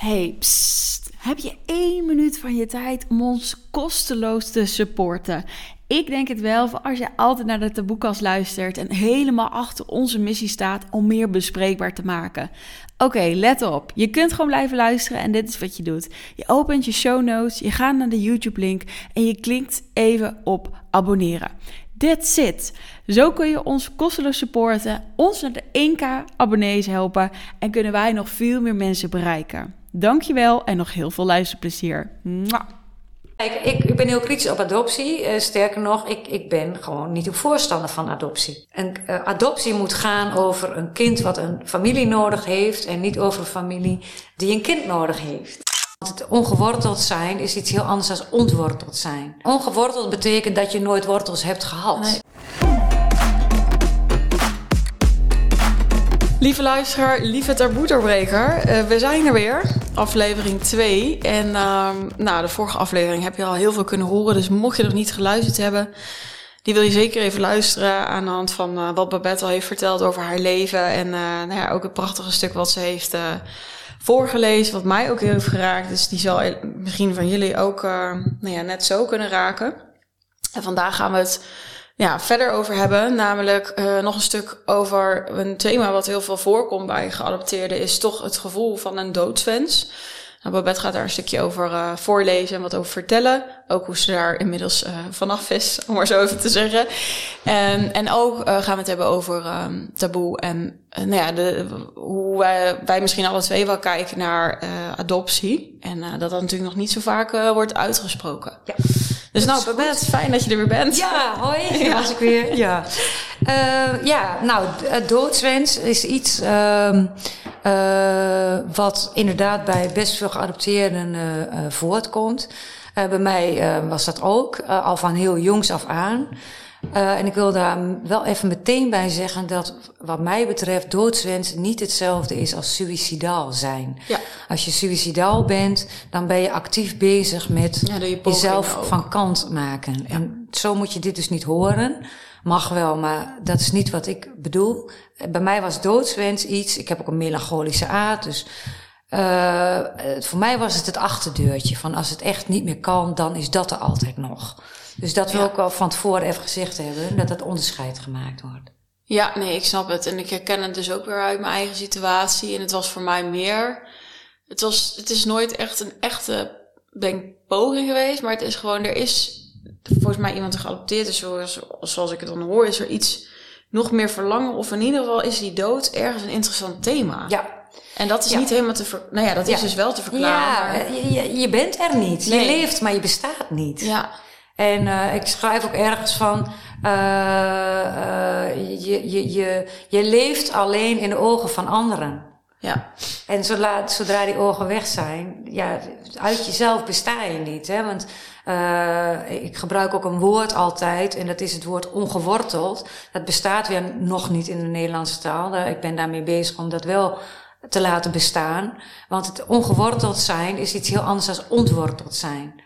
Hey. Heb je één minuut van je tijd om ons kosteloos te supporten? Ik denk het wel, voor als je altijd naar de taboekast luistert en helemaal achter onze missie staat om meer bespreekbaar te maken. Oké, let op. Je kunt gewoon blijven luisteren en dit is wat je doet. Je opent je show notes, je gaat naar de YouTube-link en je klikt even op abonneren. That's it. Zo kun je ons kosteloos supporten, ons naar de 1k abonnees helpen en kunnen wij nog veel meer mensen bereiken. Dankjewel en nog heel veel luisterplezier. Mwah. Kijk, ik, ik ben heel kritisch op adoptie. Uh, sterker nog, ik, ik ben gewoon niet een voorstander van adoptie. Een uh, adoptie moet gaan over een kind wat een familie nodig heeft en niet over een familie die een kind nodig heeft. Want het ongeworteld zijn is iets heel anders dan ontworteld zijn. Ongeworteld betekent dat je nooit wortels hebt gehad. Nee. Lieve luisteraar, lieve taboe-doorbreker, uh, we zijn er weer. Aflevering 2. En uh, nou, de vorige aflevering heb je al heel veel kunnen horen. Dus mocht je nog niet geluisterd hebben, die wil je zeker even luisteren aan de hand van uh, wat Babette al heeft verteld over haar leven. En uh, nou ja, ook het prachtige stuk wat ze heeft voorgelezen, wat mij ook heel heeft geraakt. Dus die zal misschien van jullie ook nou ja, net zo kunnen raken. En vandaag gaan we het ja, verder over hebben. Namelijk uh, nog een stuk over een thema wat heel veel voorkomt bij geadopteerden, is toch het gevoel van een doodswens. Nou, Babette gaat daar een stukje over uh, voorlezen en wat over vertellen. Ook hoe ze daar inmiddels uh, vanaf is, om maar zo even te zeggen. En, en ook uh, gaan we het hebben over um, taboe en nou ja, de, hoe wij, wij misschien alle twee wel kijken naar adoptie. En dat dat natuurlijk nog niet zo vaak wordt uitgesproken. Ja. Dus nou, Babette, fijn dat je er weer bent. Ja, hoi, ja. was ik weer. Ja, ja nou, doodswens is iets uh, wat inderdaad bij best veel geadopteerden uh, voortkomt. bij mij was dat ook, al van heel jongs af aan. Uh, en ik wil daar wel even meteen bij zeggen dat wat mij betreft doodswens niet hetzelfde is als suicidaal zijn. Ja. Als je suicidaal bent, dan ben je actief bezig met ja, je jezelf ook. van kant maken. Ja. En zo moet je dit dus niet horen. Mag wel, maar dat is niet wat ik bedoel. Bij mij was doodswens iets. Ik heb ook een melancholische aard, dus uh, voor mij was het het achterdeurtje van als het echt niet meer kan, dan is dat er altijd nog. Dus dat wil ja. ik wel van tevoren even gezegd hebben, dat dat onderscheid gemaakt wordt. Ja, nee, ik snap het. En ik herken het dus ook weer uit mijn eigen situatie. En het was voor mij meer. Het, was, het is nooit echt een echte denk, poging geweest. Maar het is gewoon, er is volgens mij iemand geadopteerd is, zoals, zoals ik het dan hoor, is er iets nog meer verlangen. Of in ieder geval is die dood ergens een interessant thema. Ja, en dat is ja. niet helemaal te ver... Nou ja, dat is ja. dus wel te verklaren. Ja, je, je bent er niet. Nee. Je leeft, maar je bestaat niet. Ja. En uh, ik schrijf ook ergens van, uh, uh, je, je, je, je leeft alleen in de ogen van anderen. Ja. En zodra, zodra die ogen weg zijn, ja, uit jezelf besta je niet. Hè? Want uh, ik gebruik ook een woord altijd, en dat is het woord ongeworteld. Dat bestaat weer nog niet in de Nederlandse taal. Ik ben daarmee bezig om dat wel te laten bestaan. Want het ongeworteld zijn is iets heel anders dan ontworteld zijn.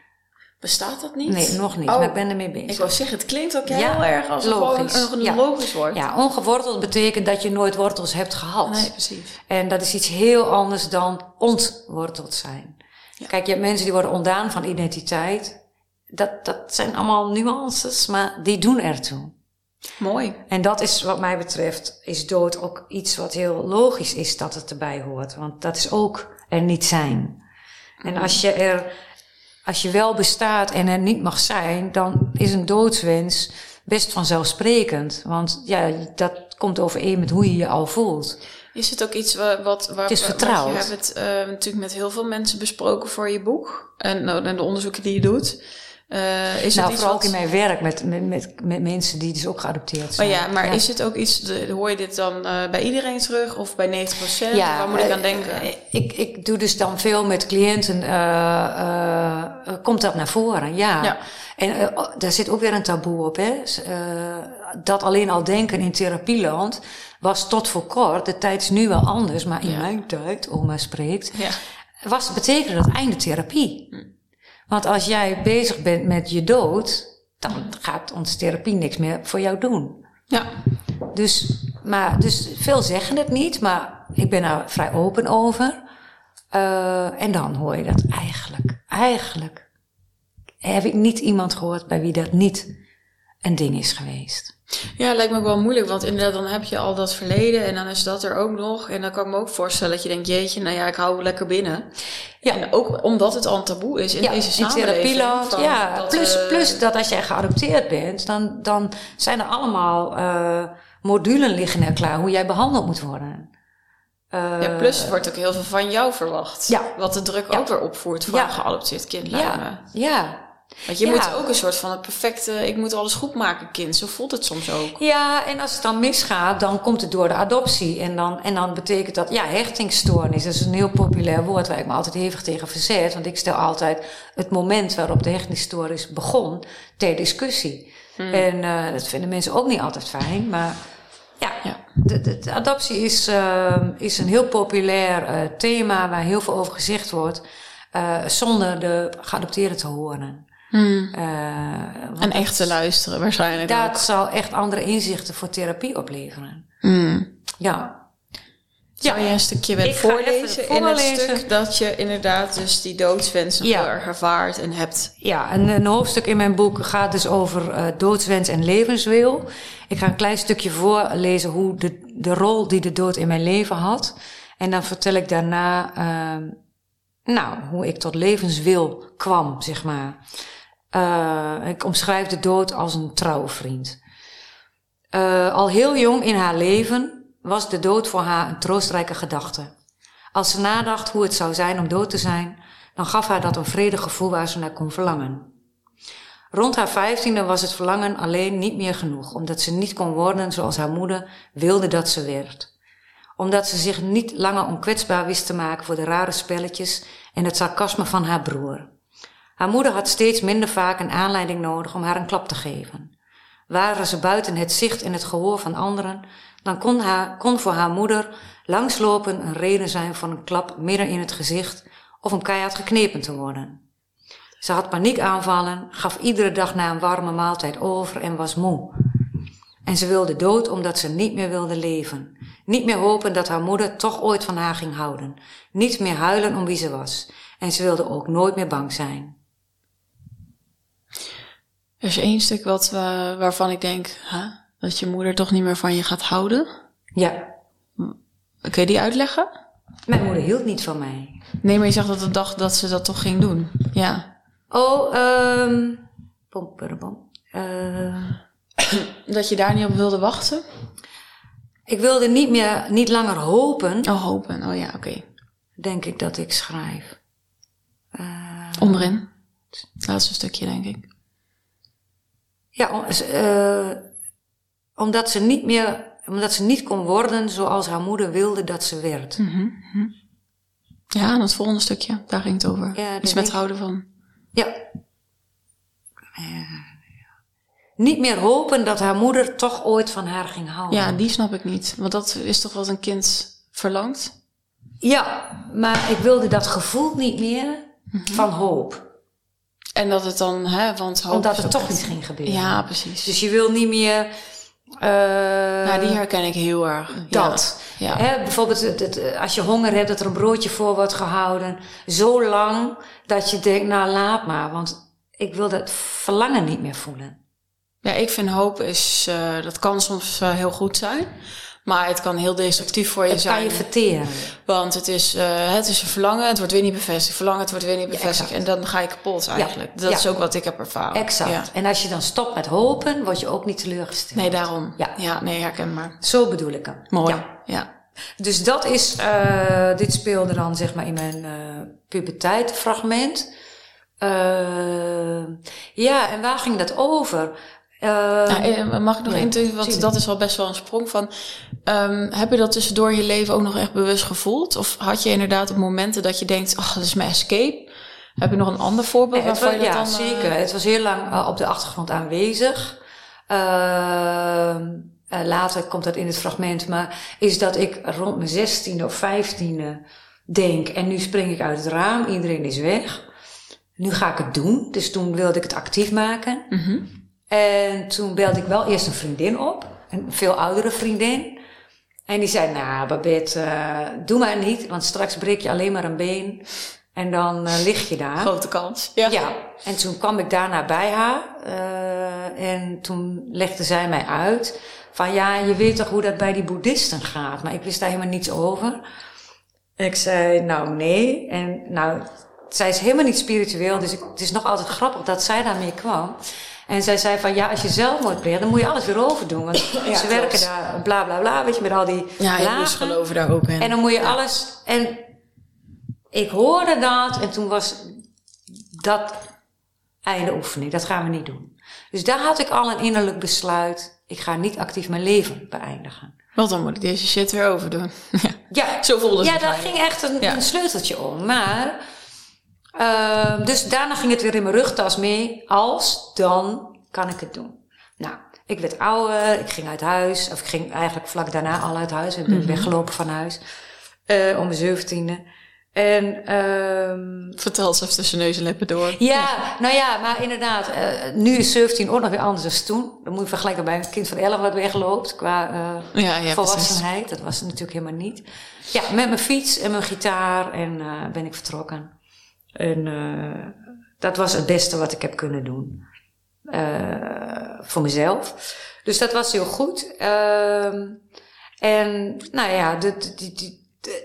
Bestaat dat niet? Nee, nog niet, oh, maar ik ben ermee bezig. Ik wou zeggen, het klinkt ook ja, heel erg als logisch. een, een ja. logisch woord. Ja, ongeworteld betekent dat je nooit wortels hebt gehad. Nee, precies. En dat is iets heel anders dan ontworteld zijn. Ja. Kijk, je hebt mensen die worden ontdaan van identiteit. Dat, dat zijn allemaal nuances, maar die doen ertoe. Mooi. En dat is wat mij betreft, is dood ook iets wat heel logisch is dat het erbij hoort. Want dat is ook er niet zijn. En als je er, als je wel bestaat en er niet mag zijn, dan is een doodswens best vanzelfsprekend. Want ja, dat komt overeen met hoe je je al voelt. Is het ook iets wat, wat waar het je hebt het uh, natuurlijk met heel veel mensen besproken voor je boek en, nou, en de onderzoeken die je doet. Uh, is nou, het vooral ook in mijn werk met, met, met, met, mensen die dus ook geadopteerd zijn. Maar ja, maar ja. is het ook iets, de, hoor je dit dan uh, bij iedereen terug of bij 90 procent? Ja, Waar moet ik aan denken? Uh, ik, ik doe dus dan veel met cliënten, komt dat naar voren, ja. ja. En daar zit ook weer een taboe op, hè. dat alleen al denken in therapieland was tot voor kort, de tijd is nu wel anders, maar in ja. mijn tijd, oma spreekt, was betekende dat einde therapie. Hm. Want als jij bezig bent met je dood, dan gaat onze therapie niks meer voor jou doen. Ja. Dus, maar, dus veel zeggen het niet, maar ik ben daar vrij open over. Uh, en dan hoor je dat eigenlijk, eigenlijk heb ik niet iemand gehoord bij wie dat niet een ding is geweest. Ja, lijkt me ook wel moeilijk, want inderdaad, dan heb je al dat verleden en dan is dat er ook nog. En dan kan ik me ook voorstellen dat je denkt, jeetje, nou ja, ik hou lekker binnen. Ja. En ook omdat het al een taboe is in ja, deze samenleving. Van, ja, dat, plus, uh, plus dat als jij geadopteerd bent, dan, dan zijn er allemaal uh, modulen liggen er klaar hoe jij behandeld moet worden. Uh, ja, plus wordt ook heel veel van jou verwacht. Ja. Wat de druk ook weer opvoert voor een geadopteerd kind. Ja. ja, want je moet ook een soort van het perfecte, ik moet alles goed maken kind. Zo voelt het soms ook. Ja, en als het dan misgaat, dan komt het door de adoptie. En dan, en dan betekent dat, ja, hechtingsstoornis. Dat is een heel populair woord waar ik me altijd hevig tegen verzet. Want ik stel altijd het moment waarop de hechtingsstoornis begon ter discussie. Hmm. En uh, dat vinden mensen ook niet altijd fijn. Maar ja, ja. De, de, adoptie is, uh, is een heel populair uh, thema waar heel veel over gezegd wordt. zonder de geadopteerden te horen. Hmm. Uh, en echt te luisteren waarschijnlijk Dat ook. zal echt andere inzichten voor therapie opleveren. Hmm. Ja. Zou je een stukje willen voorlezen in het stuk dat je inderdaad dus die doodswens ja. heel erg ervaart en hebt? Ja, een, een hoofdstuk in mijn boek gaat dus over uh, doodswens en levenswil. Ik ga een klein stukje voorlezen hoe de, de rol die de dood in mijn leven had. En dan vertel ik daarna, uh, nou, hoe ik tot levenswil kwam, zeg maar. Uh, ik omschrijf de dood als een trouwe vriend. Uh, al heel jong in haar leven was de dood voor haar een troostrijke gedachte. Als ze nadacht hoe het zou zijn om dood te zijn, dan gaf haar dat een vredig gevoel waar ze naar kon verlangen. Rond haar vijftiende was het verlangen alleen niet meer genoeg, omdat ze niet kon worden zoals haar moeder wilde dat ze werd. Omdat ze zich niet langer onkwetsbaar wist te maken voor de rare spelletjes en het sarcasme van haar broer. Haar moeder had steeds minder vaak een aanleiding nodig om haar een klap te geven. Waren ze buiten het zicht en het gehoor van anderen, dan kon, haar, kon voor haar moeder langslopen een reden zijn voor een klap midden in het gezicht of om keihard geknepen te worden. Ze had paniekaanvallen, gaf iedere dag na een warme maaltijd over en was moe. En ze wilde dood omdat ze niet meer wilde leven. Niet meer hopen dat haar moeder toch ooit van haar ging houden. Niet meer huilen om wie ze was. En ze wilde ook nooit meer bang zijn. Er is één stuk wat, uh, waarvan ik denk huh, dat je moeder toch niet meer van je gaat houden. Ja. Kun je die uitleggen? Mijn moeder hield niet van mij. Nee, maar je zegt dat de dag dat ze dat toch ging doen. Ja. Oh, um, pom, pom, uh, dat je daar niet op wilde wachten? Ik wilde niet meer, niet langer hopen. Oh, hopen. Oh ja, oké. Okay. Denk ik dat ik schrijf. Uh, Onderin. Het laatste stukje, denk ik. Ja, uh, omdat ze niet meer, omdat ze niet kon worden zoals haar moeder wilde dat ze werd. Mm -hmm. Ja, en het volgende stukje, daar ging het over. Ja, Iets met houden van. Ja. Uh, niet meer hopen dat haar moeder toch ooit van haar ging houden. Ja, die snap ik niet. Want dat is toch wat een kind verlangt? Ja, maar ik wilde dat gevoel niet meer mm -hmm. van hoop. En dat het dan, hè, want hoop Omdat het toch niet ging gebeuren. Ja, precies. Dus je wil niet meer. Uh, nou, die herken ik heel erg. Dat. Ja. Hè, bijvoorbeeld het, het, als je honger hebt, dat er een broodje voor wordt gehouden. Zo lang dat je denkt, nou laat maar. Want ik wil dat verlangen niet meer voelen. Ja, ik vind hoop is, uh, dat kan soms uh, heel goed zijn. Maar het kan heel destructief voor je het zijn. kan je verteren. Want het is, uh, het is een verlangen, het wordt weer niet bevestigd. Verlangen, het wordt weer niet bevestigd. Ja, en dan ga je kapot eigenlijk. Ja. Dat is ook wat ik heb ervaren. Exact. En als je dan stopt met hopen, word je ook niet teleurgesteld. Nee, daarom. Ja, ja nee, herkenbaar. Zo bedoel ik hem. Mooi. Ja. Dus dat is, uh, dit speelde dan zeg maar in mijn uh, puberteit fragment. ja, en waar ging dat over? Uh, nou, mag ik nog één want dat is wel best wel een sprong van. Um, heb je dat tussendoor je leven ook nog echt bewust gevoeld? Of had je inderdaad op momenten dat je denkt, oh, dat is mijn escape? Heb je nog een ander voorbeeld waarvan je dat ja, dan... zeker. Uh, het was heel lang uh, op de achtergrond aanwezig. later komt dat in het fragment, maar is dat ik rond mijn zestiende of vijftiende denk, en nu spring ik uit het raam, iedereen is weg. Nu ga ik het doen. Dus toen wilde ik het actief maken. Mm -hmm. En toen belde ik wel eerst een vriendin op, een veel oudere vriendin. En die zei, nou Babette, uh, doe maar niet, want straks breek je alleen maar een been. En dan uh, lig je daar. Grote kans. Ja. ja. En toen kwam ik daarna bij haar. Uh, en toen legde zij mij uit. Van ja, je weet toch hoe dat bij die boeddhisten gaat. Maar ik wist daar helemaal niets over. Ik zei, nou nee. En nou, zij is helemaal niet spiritueel. Dus ik, het is nog altijd grappig dat zij daarmee kwam. En zij zei van, ja, als je zelfmoord pleegt, dan moet je alles weer overdoen. Want ja, ze werken daar, bla bla bla, weet je, met al die Ja, lagen. geloven daar ook in. En dan moet je alles... En ik hoorde dat en toen was dat einde oefening. Dat gaan we niet doen. Dus daar had ik al een innerlijk besluit. Ik ga niet actief mijn leven beëindigen. Want dan moet ik deze shit weer overdoen. ja, Ja, zo voelde ja het. daar mij. ging echt een, Ja. een sleuteltje om. Maar, ehm, dus daarna ging het weer in mijn rugtas mee. Als, dan kan ik het doen. Nou, ik werd ouder, ik ging uit huis. Of ik ging eigenlijk vlak daarna al uit huis. Ik ben weggelopen van huis. eh, om mijn zeventiende. En, ehm Vertel eens even tussen neus en lippen door. ja, nou ja, maar inderdaad, eh, nu is 17 ook nog weer anders dan toen. Dan moet je vergelijken bij een kind van 11 wat wegloopt qua eh, Ja, ja, volwassenheid. Dat was het natuurlijk helemaal niet. Ja, met mijn fiets en mijn gitaar en ben ik vertrokken. En eh, dat was het beste wat ik heb kunnen doen. Eh, voor mezelf. Dus dat was heel goed. Ehm, en nou ja,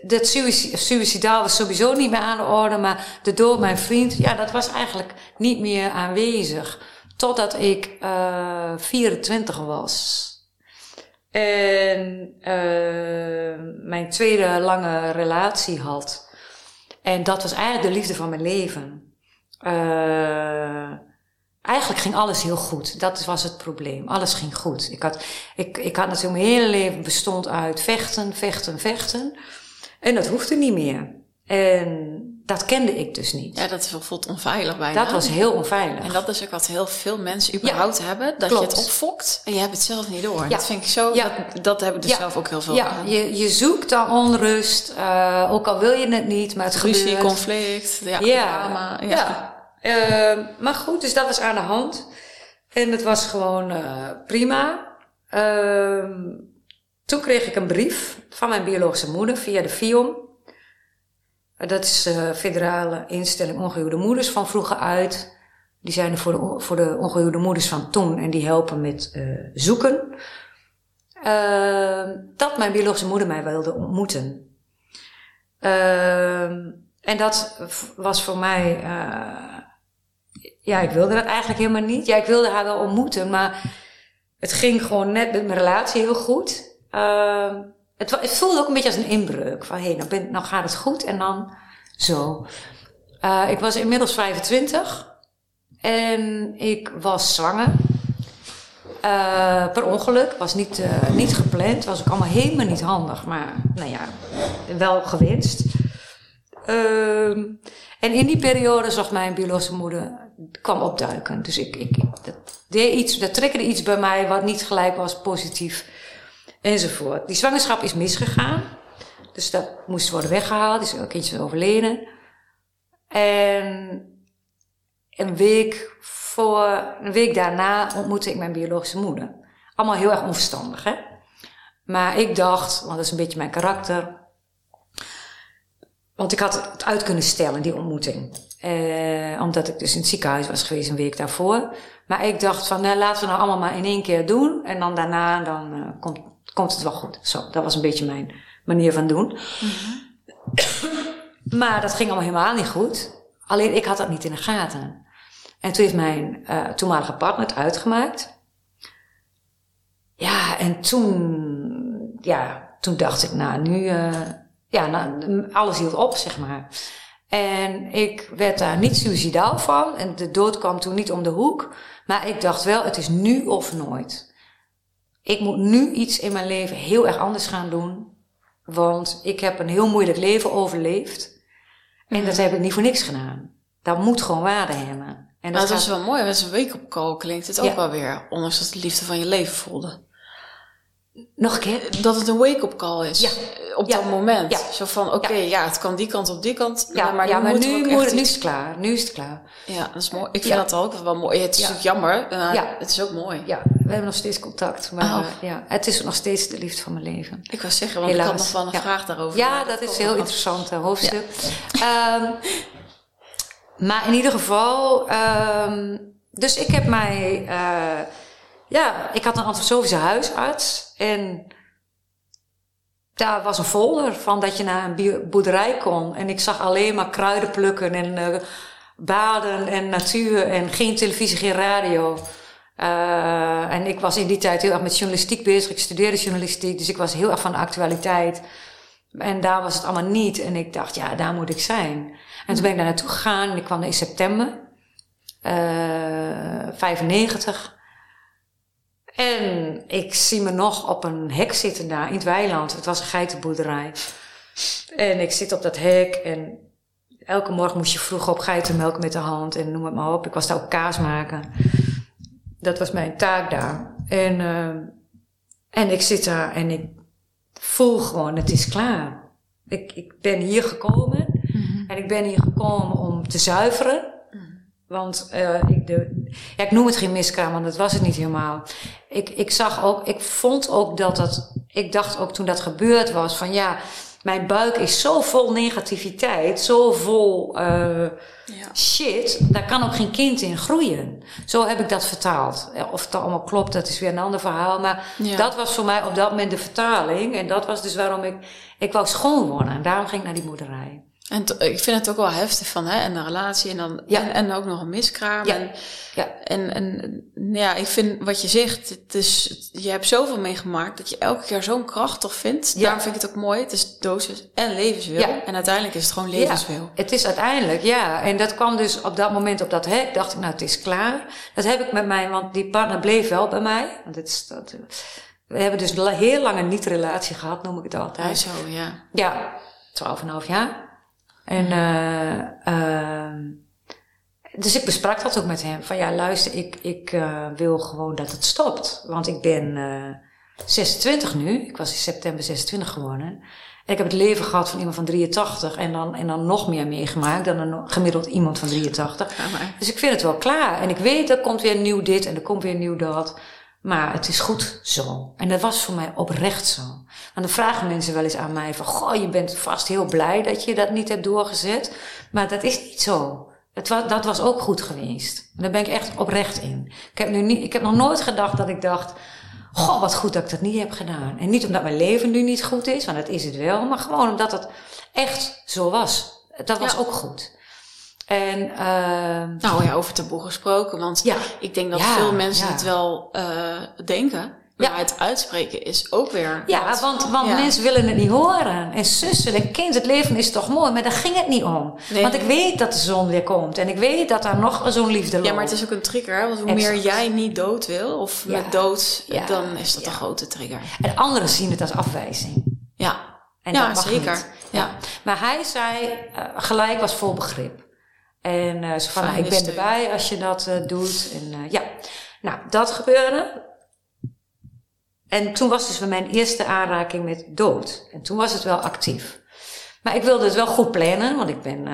dat suïcidaal was sowieso niet meer aan de orde. Maar de dood mijn vriend, ja, dat was eigenlijk niet meer aanwezig. Totdat ik eh 24 was. En eh, mijn tweede lange relatie had. En dat was eigenlijk de liefde van mijn leven. Eh, eigenlijk ging alles heel goed. Dat was het probleem. Alles ging goed. Ik had, ik, ik had natuurlijk mijn hele leven bestond uit vechten, vechten, vechten. En dat hoefde niet meer. En dat kende ik dus niet. Ja, dat voelt onveilig bijna. dat was heel onveilig. En dat is ook wat heel veel mensen überhaupt hebben. Dat klopt. je het opfokt en je hebt het zelf niet door. Ja. Dat vind ik zo... Ja. Dat, dat heb ik dus zelf ook heel veel ja, aan. je, je zoekt dan onrust, eh, ook al wil je het niet, maar het Ruzie, gebeurt. conflict, ja, drama. Ja. ja. Ehm, maar goed, dus dat was aan de hand. En het was gewoon eh, prima. Ehm, toen kreeg ik een brief van mijn biologische moeder via de FIOM. Eh, Dat is de federale instelling ongehuwde moeders van vroeger uit. Die zijn er voor de, ongehuwde moeders van toen en die helpen met eh, zoeken. Ehm, dat mijn biologische moeder mij wilde ontmoeten. Ehm, en dat was voor mij. eh, ja, ik wilde dat eigenlijk helemaal niet. Ja, ik wilde haar wel ontmoeten, maar het ging gewoon net met mijn relatie heel goed. Het, voelde ook een beetje als een inbreuk. Van hé, hey, nou, nou gaat het goed en dan zo. Eh, ik was inmiddels 25 en ik was zwanger. Eh, per ongeluk, was niet, eh, niet gepland, was ook allemaal helemaal niet handig, maar nou ja, wel gewenst. Ehm, en in die periode zag mijn biologische moeder, kwam opduiken. Dus ik, ik, dat, deed iets, dat triggerde iets bij mij wat niet gelijk was positief enzovoort. Die zwangerschap is misgegaan, dus dat moest worden weggehaald, dus een kindje is overleden. En een week voor, een week daarna ontmoette ik mijn biologische moeder. Allemaal heel erg onverstandig, hè? Maar ik dacht, want dat is een beetje mijn karakter. Want ik had het uit kunnen stellen, die ontmoeting. Eh, omdat ik dus in het ziekenhuis was geweest een week daarvoor. Maar ik dacht van, nou, laten we nou allemaal maar in één keer doen. En dan daarna, dan eh, komt, komt het wel goed. Zo, dat was een beetje mijn manier van doen. maar dat ging allemaal helemaal niet goed. Alleen ik had dat niet in de gaten. En toen heeft mijn eh, toenmalige partner het uitgemaakt. Ja, en toen, ja, toen dacht ik, nou, nu, eh, ja, nou, alles hield op, zeg maar. En ik werd daar niet suicidaal van. En de dood kwam toen niet om de hoek. Maar ik dacht wel, het is nu of nooit. Ik moet nu iets in mijn leven heel erg anders gaan doen. Want ik heb een heel moeilijk leven overleefd. En dat heb ik niet voor niks gedaan. Dat moet gewoon waarde hebben. En dat was gaat- wel mooi, met zo'n week op call klinkt het ook Ja. wel weer. Ondanks dat het de liefde van je leven voelde. Nog een keer? Dat het een wake-up call is. Ja. Op Ja. dat moment. Ja. Zo van, oké, Ja. ja. het kan die kant op die kant. Ja, maar, nu maar nu, ook moet, nu is het klaar. Nu is het klaar. Ja, dat is mooi. Ik vind dat ook wel mooi. Het is natuurlijk jammer. Ja. Het is ook mooi. Ja, we hebben nog steeds contact. Maar Oh. eh, ja, het is nog steeds de liefde van mijn leven. Ik wou zeggen, want ik Helaas. had nog wel een vraag daarover. Ja, dat is een heel interessant eh, hoofdstuk. Ehm, maar in ieder geval, ehm, dus ik heb mij, eh, ja, ik had een antroposofische huisarts en daar was een folder van dat je naar een boerderij kon. En ik zag alleen maar kruiden plukken en eh, baden en natuur en geen televisie, geen radio. Eh, en ik was in die tijd heel erg met journalistiek bezig. Ik studeerde journalistiek, dus ik was heel erg van actualiteit. En daar was het allemaal niet. En ik dacht, ja, daar moet ik zijn. En toen ben ik daar naartoe gegaan en ik kwam in september. eh 95. En ik zie me nog op een hek zitten daar in het weiland. Het was een geitenboerderij. En ik zit op dat hek en elke morgen moest je vroeg op geitenmelk met de hand en noem het maar op. Ik was daar ook kaas maken. Dat was mijn taak daar. En, eh, en ik zit daar en ik voel gewoon, het is klaar. Ik, ik ben hier gekomen en ik ben hier gekomen om te zuiveren. Want eh, ik, de, ja, ik noem het geen miskraam, want dat was het niet helemaal. Ik, ik zag ook, ik vond ook dat dat, ik dacht ook toen dat gebeurd was, van ja, mijn buik is zo vol negativiteit, zo vol eh, Ja. shit, daar kan ook geen kind in groeien. Zo heb ik dat vertaald. Of het allemaal klopt, dat is weer een ander verhaal. Maar Ja. dat was voor mij op dat moment de vertaling. En dat was dus waarom ik, ik wou schoon worden. En daarom ging ik naar die boerderij. En ik vind het ook wel heftig van, hè, en een relatie en dan, Ja. en, en ook nog een miskraam. Ja. En, Ja. en, en ja, ik vind wat je zegt, het is, je hebt zoveel meegemaakt dat je elke keer zo'n kracht toch vindt. Ja. Daarom vind ik het ook mooi. Het is dosis en levenswil. Ja. En uiteindelijk is het gewoon levenswil. Ja, het is uiteindelijk, ja. En dat kwam dus op dat moment op dat hek. Dacht ik, nou, het is klaar. Dat heb ik met mij, want die partner bleef wel bij mij. Want het is, dat, we hebben dus heel lang een niet-relatie gehad, noem ik het Ja, altijd. zo, ja. Ja, twaalf en een half jaar. En, eh, ehm, dus ik besprak dat ook met hem. Van ja, luister, ik, ik eh, wil gewoon dat het stopt. Want ik ben eh 26 nu. Ik was in september 26 geworden. En ik heb het leven gehad van iemand van 83. En dan, en dan nog meer meegemaakt dan een gemiddeld iemand van 83. Ja, maar, Dus ik vind het wel klaar. En ik weet, er komt weer nieuw dit en er komt weer nieuw dat. Maar het is goed zo. En dat was voor mij oprecht zo. En dan vragen mensen wel eens aan mij van... Goh, je bent vast heel blij dat je dat niet hebt doorgezet. Maar dat is niet zo. Het was, dat was ook goed geweest. En daar ben ik echt oprecht in. Ik heb, nu niet, ik heb nog nooit gedacht dat ik dacht... Goh, wat goed dat ik dat niet heb gedaan. En niet omdat mijn leven nu niet goed is, want dat is het wel. Maar gewoon omdat het echt zo was. Dat was Ja. ook goed. En... ehm nou ja, over taboe gesproken. Want ja, ik denk dat Ja, veel mensen ja. het wel eh, denken. Maar Ja. het uitspreken is ook weer... Ja, wat- want, want ja. mensen willen het niet horen. En zussen en kind, het leven is toch mooi. Maar daar ging het niet om. Nee. Want ik weet dat de zon weer komt. En ik weet dat daar nog zo'n liefde loopt. Ja, maar het is ook een trigger. Want hoe Exact. meer jij niet dood wil, of Ja. met dood, dan is dat een grote trigger. En anderen zien het als afwijzing. Ja, En Ja, dat mag zeker. niet. Ja. Maar hij zei, eh, gelijk was vol begrip. En eh zo van, nou, ik ben erbij als je dat eh, doet. En eh, ja, nou, dat gebeurde. En toen was dus mijn eerste aanraking met dood. En toen was het wel actief. Maar ik wilde het wel goed plannen, want ik ben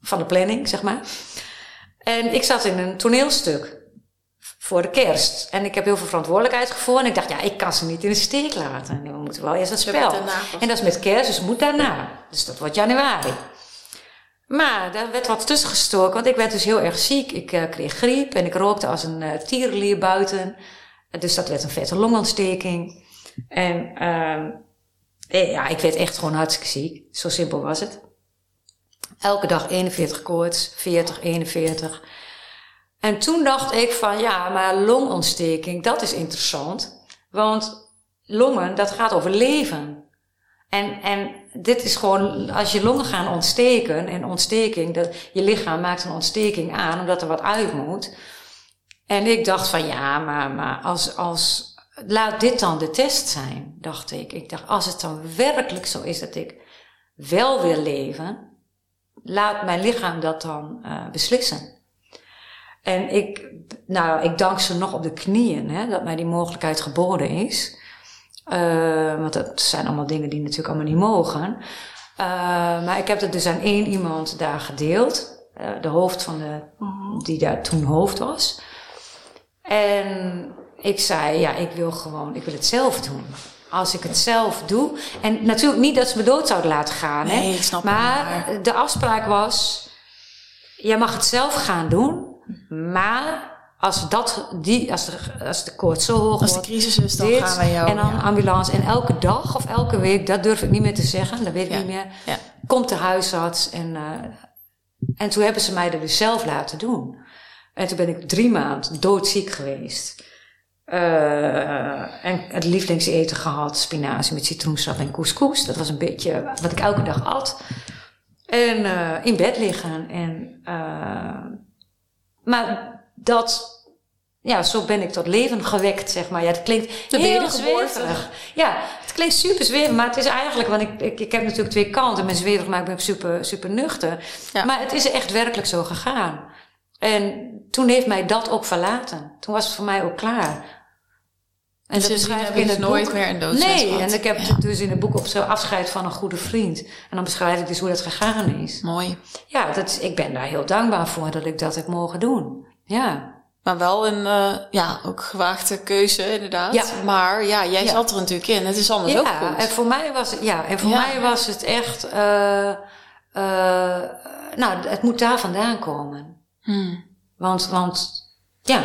van de planning, zeg maar. En ik zat in een toneelstuk voor de kerst. En ik heb heel veel verantwoordelijkheidsgevoel. En ik dacht, ja, ik kan ze niet in de steek laten. We moeten wel eerst Ze hebben spel. En dat is met kerst, dus moet daarna. Dus dat wordt januari. Maar daar werd wat tussen gestoken, want ik werd dus heel erg ziek. Ik eh, kreeg griep en ik rookte als een eh tierenlier buiten. Dus dat werd een vette longontsteking. En ehm, eh, ja, ik werd echt gewoon hartstikke ziek. Zo simpel was het. Elke dag 41 koorts, 40, 41. En toen dacht ik van ja, maar longontsteking, dat is interessant. Want longen, dat gaat over leven. En, en dit is gewoon, als je longen gaan ontsteken, en ontsteking, dat, je lichaam maakt een ontsteking aan omdat er wat uit moet. En ik dacht van ja, maar, maar als, als, laat dit dan de test zijn, dacht ik. Ik dacht, als het dan werkelijk zo is dat ik wel wil leven, laat mijn lichaam dat dan uh, beslissen. En ik, nou, ik dank ze nog op de knieën, hè, dat mij die mogelijkheid geboden is. Uh, want dat zijn allemaal dingen die natuurlijk allemaal niet mogen. Uh, maar ik heb het dus aan één iemand daar gedeeld. Uh, de hoofd van de, die daar toen hoofd was. En ik zei, ja, ik wil gewoon, ik wil het zelf doen. Als ik het zelf doe. En natuurlijk niet dat ze me dood zouden laten gaan. Nee, hè? ik snap maar de afspraak was, jij mag het zelf gaan doen. Maar als, dat, die, als, de, als de koorts zo hoog Als de wordt, crisis is, dan dit, gaan wij jou... en dan ja. ambulance. En elke dag of elke week, dat durf ik niet meer te zeggen, dat weet ik Ja. niet meer. Ja. Komt de huisarts en, uh, en toen hebben ze mij dat dus zelf laten doen. En toen ben ik drie maanden doodziek geweest. Uh, en het lievelingseten gehad, spinazie met citroensap en couscous. Dat was een beetje wat ik elke dag at. En uh, in bed liggen. En, maar dat, ja, zo ben ik tot leven gewekt, zeg maar. Ja, het klinkt De heel zweverig. Ja, het klinkt super zweverig, maar het is eigenlijk, want ik, ik, ik heb natuurlijk twee kanten. Ik ben zweverig, maar ik ben super, super nuchter. Ja. Maar het is echt werkelijk zo gegaan. En toen heeft mij dat ook verlaten. Toen was het voor mij ook klaar. En dus sindsdien heb je dus nooit boek. meer een Nee, gehad. en ik heb Ja. dus in het boek op zo afscheid van een goede vriend. En dan beschrijf ik dus hoe dat gegaan is. Mooi. Ja, dat, ik ben daar heel dankbaar voor dat ik dat heb mogen doen. Ja. Maar wel een uh, ja, ook gewaagde keuze, inderdaad. Ja. Maar ja, jij Ja. zat er natuurlijk in. Het is anders ook ja, goed. en voor mij was het, ja, en voor mij was het echt, uh, uh, nou, het moet daar vandaan komen. Hmm. Want, want, ja,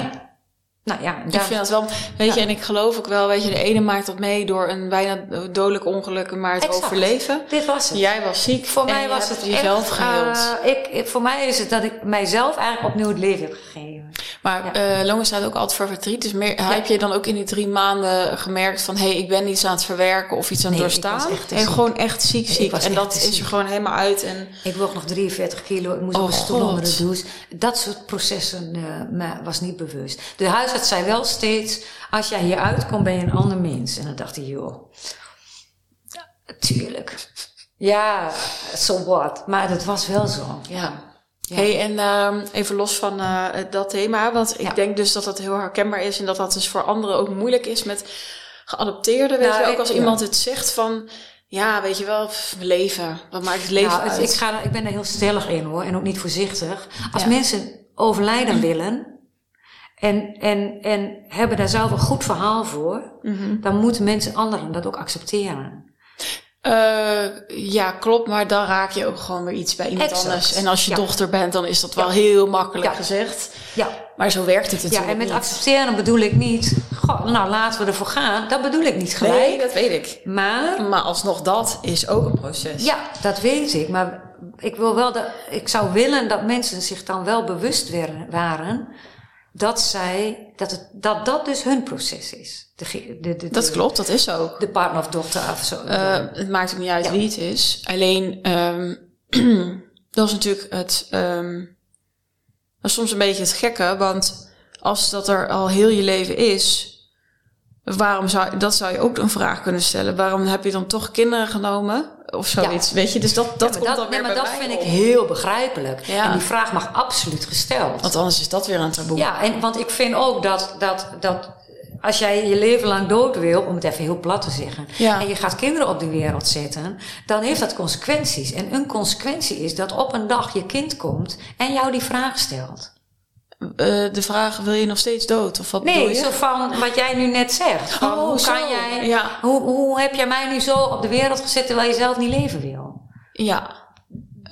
nou ja, Ik daar, vind dat wel, weet je, en ik geloof ook wel, weet je, de ene maakt dat mee door een bijna dodelijk ongeluk, maar het Exact. overleven. dit was het. Jij was ziek. Voor mij was het jezelf geheeld. eh, ik, ik- voor mij is het dat ik mijzelf eigenlijk opnieuw het leven heb gegeven. maar ja. eh Longen staat ook altijd voor verdriet. Dus meer, heb je dan ook in die drie maanden gemerkt van... hé, hey, ik ben iets aan het verwerken of iets aan het Nee, ik doorstaan? was echt te en ziek. gewoon echt ziek, ziek. En dat is er gewoon helemaal uit. En Ik woog nog 43 kilo, ik moest Oh, op een stoel onder de douche. Dat soort processen eh, was niet bewust. De huisarts zei wel steeds, als jij hier uitkomt ben je een ander mens. En dan dacht ik, joh, tuurlijk. Ja, so what. Maar dat was wel zo. ja... Ja. Hey, en ehm, even los van eh, dat thema, want ik Ja. denk dus dat dat heel herkenbaar is en dat dat dus voor anderen ook moeilijk is met geadopteerden. Weet Nou, je, ook als ja. iemand het zegt van, ja, weet je wel, pff, leven, wat maakt het leven Nou, het- uit? ik, ga, er- ik ben er heel stellig in hoor, en ook niet voorzichtig. Als mensen overlijden willen en, en, en hebben daar zelf een goed verhaal voor, Mhm. dan moeten mensen anderen dat ook accepteren. Eh, ja, klopt, maar dan raak je ook gewoon weer iets bij iemand Exact. anders. En als je Ja. dochter bent, dan is dat wel Ja. heel makkelijk Ja. gezegd. Ja, Maar zo werkt het ja natuurlijk en met niet. accepteren bedoel ik niet, goh, nou laten we ervoor gaan. Dat bedoel ik niet gelijk. Nee, dat weet ik. Maar Maar alsnog dat is ook een proces. Ja, dat weet ik. Maar ik wil wel dat, ik zou willen dat mensen zich dan wel bewust werden- waren dat zij, dat, het, dat dat dus hun proces is. De, de, de, Dat klopt, dat is zo. De partner of dochter of zo. Eh, het maakt ook niet uit Ja. wie het is. Alleen, ehm, dat is natuurlijk het. ehm, dat is soms een beetje het gekke, want als dat er al heel je leven is, waarom zou dat zou je ook een vraag kunnen stellen? Waarom heb je dan toch kinderen genomen of zoiets? Weet je, dus dat dat Ja, komt maar dan weer nee, maar dat vind ik heel begrijpelijk. Ja. En die vraag mag absoluut gesteld. Want anders is dat weer een taboe. Ja, en, want ik vind ook dat, dat, dat als jij je leven lang dood wil, om het even heel plat te zeggen, Ja. en je gaat kinderen op de wereld zetten, dan heeft dat consequenties. En een consequentie is dat op een dag je kind komt en jou die vraag stelt. Eh, de vraag: wil je nog steeds dood? Of wat bedoel Nee, je? zo van wat jij nu net zegt. Van Oh, hoe zo. kan jij, Ja. hoe, hoe heb jij mij nu zo op de wereld gezet terwijl je zelf niet leven wil? Ja.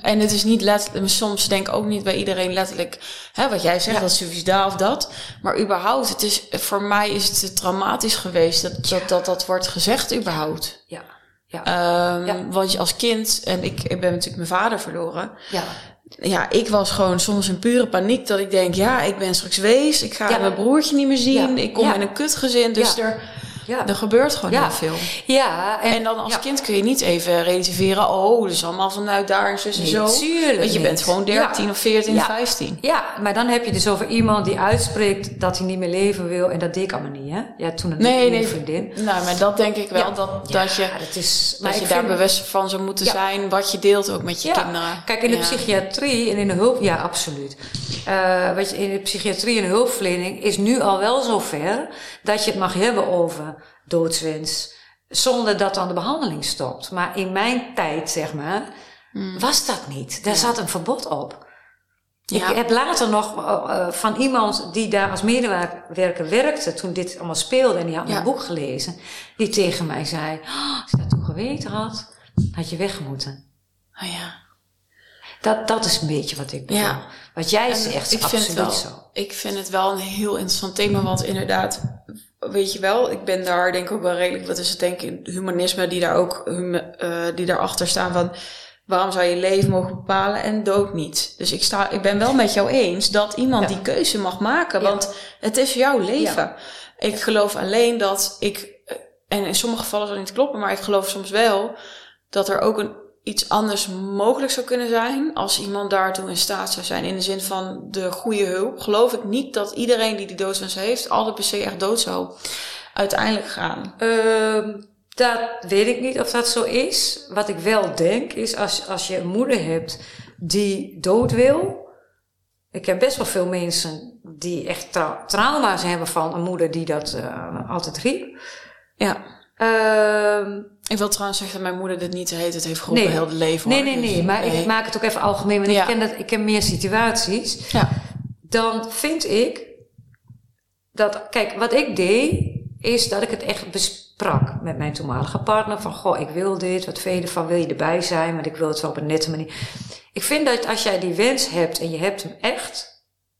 En het is niet letterlijk, soms denk ik ook niet bij iedereen letterlijk, hè, wat jij zegt, Ja. dat suicidaal of dat. Maar überhaupt, het is, voor mij is het traumatisch geweest dat dat, dat, dat wordt gezegd überhaupt. Ja, ja, Ehm, Ja. Want je als kind, en ik, ik ben natuurlijk mijn vader verloren. ja. Ja, ik was gewoon soms in pure paniek dat ik denk, ja, ik ben straks wees. Ik ga Ja. mijn broertje niet meer zien. Ja. Ik kom in een kutgezin. Dus er, ja. er gebeurt gewoon Ja. heel veel. ja En dan als ja. kind kun je niet even relativeren. Oh, dat is allemaal vanuit daar en zus en Nee, zo. tuurlijk Want je niet. bent gewoon 13 Ja. of 14 Ja. of 15. Ja, maar dan heb je dus over iemand die uitspreekt dat hij niet meer leven wil. En dat deed ik allemaal niet, hè? Ja, toen een Nee, nee, nee. vriendin. Nou, maar dat denk ik wel. Dat, dat je, dat is, dat je daar vind- bewust van zou moeten zijn. Wat je deelt ook met je kinderen. kijk, in de psychiatrie en in de hulp, ja, absoluut. Weet je, in de psychiatrie en de hulpverlening is nu al wel zover dat je het mag hebben over doodswens, zonder dat dan de behandeling stopt. Maar in mijn tijd, zeg maar, Hmm. was dat niet. Daar zat een verbod op. Ja. Ik heb later nog eh, eh, van iemand die daar als medewerker werkte, toen dit allemaal speelde en die had Ja. mijn boek gelezen, die tegen mij zei: "Oh, Als ik dat toen geweten had, had je weg moeten. Ah, ja. Dat, dat is een beetje wat ik bedoel. Ja. Wat jij zegt, ik is vind, het absoluut wel, zo. ik vind het wel een heel interessant thema, want inderdaad, weet je wel, ik ben daar denk ik ook wel redelijk, wat is het denk ik, humanisme die daar ook, eh, die daarachter staan van, waarom zou je leven mogen bepalen en dood niet? Dus ik, sta, ik ben wel met jou eens dat iemand Ja. die keuze mag maken, Ja. want het is jouw leven. Ik geloof alleen dat ik, eh, en in sommige gevallen zal het niet kloppen, maar ik geloof soms wel dat er ook een, iets anders mogelijk zou kunnen zijn als iemand daartoe in staat zou zijn. In de zin van de goede hulp. Geloof ik niet dat iedereen die die doodswens heeft altijd per se echt dood zou uiteindelijk gaan. Ehm, dat weet ik niet of dat zo is. Wat ik wel denk is als, als je een moeder hebt die dood wil. Ik heb best wel veel mensen die echt tra- trauma's hebben van een moeder die dat eh, altijd riep. Ja. Ehm, Ik wil trouwens zeggen dat mijn moeder dit niet heet. Het heeft geholpen Nee. heel het leven. nee, hoor. nee, Dus, nee. Maar ik maak het ook even algemeen, want Ja. ik, ken dat, ik ken meer situaties. Ja. dan vind ik dat, kijk, wat ik deed, is dat ik het echt besprak met mijn toenmalige partner. Van, goh, ik wil dit, wat vind je ervan, wil je erbij zijn? Want ik wil het wel op een nette manier. Ik vind dat als jij die wens hebt en je hebt hem echt,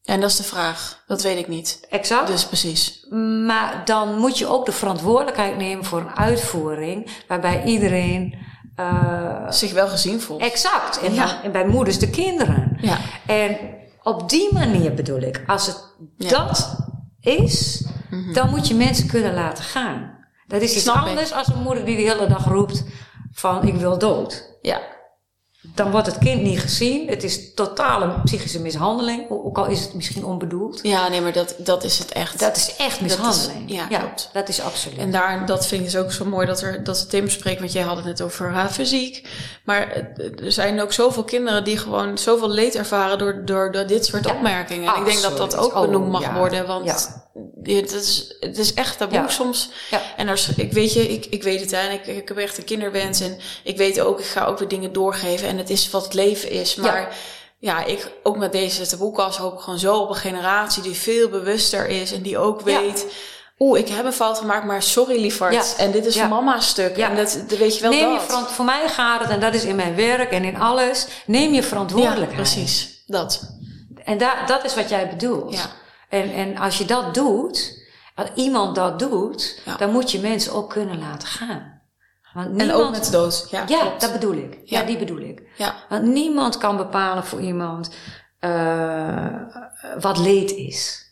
En dat is de vraag. Dat weet ik niet. exact. Dus precies. Maar dan moet je ook de verantwoordelijkheid nemen voor een uitvoering waarbij iedereen, eh, Zich wel gezien voelt. exact. En, Ja. dan- en bij moeders de kinderen. Ja. En op die manier bedoel ik, als het Ja. dat is, dan moet je mensen kunnen laten gaan. Dat is iets Snap anders als een moeder die de hele dag roept van ik wil dood. Ja. Dan wordt het kind niet gezien. Het is totale psychische mishandeling, ook al is het misschien onbedoeld. Ja, nee, maar dat, dat is het echt. Dat is echt mishandeling. ja, klopt. dat is absoluut. En daar, dat vind ik dus ook zo mooi dat, er, dat ze Tim spreekt, want jij had het net over haar fysiek. Maar eh, er zijn ook zoveel kinderen die gewoon zoveel leed ervaren door, door, door dit soort Ja, opmerkingen. En ik denk dat dat ook benoemd Oh, mag ja. worden, want het, is, het is echt taboe Ja. soms. Ja. En als, ik weet je, ik, ik weet het hè, en ik, ik heb echt een kinderwens en ik weet ook, ik ga ook weer dingen doorgeven en het is wat het leven is. Maar ja, ik, ook met deze taboekast hoop ik gewoon zo op een generatie die veel bewuster is en die ook weet... Oeh, ik heb een fout gemaakt, maar sorry lieverd. En dit is mama's stuk. Ja. En dat, dat weet je wel neem je verant- voor mij gaat het, en dat is in mijn werk en in alles, neem je ja, verantwoordelijkheid. precies. Dat. En da- dat is wat jij bedoelt. Ja. En, en als je dat doet, als iemand dat doet, Ja. dan moet je mensen ook kunnen laten gaan. Want En niemand, ook met dood. Ja, ja, dat bedoel ik. Ja. Ja. die bedoel ik. Ja. Want niemand kan bepalen voor iemand eh, wat leed is.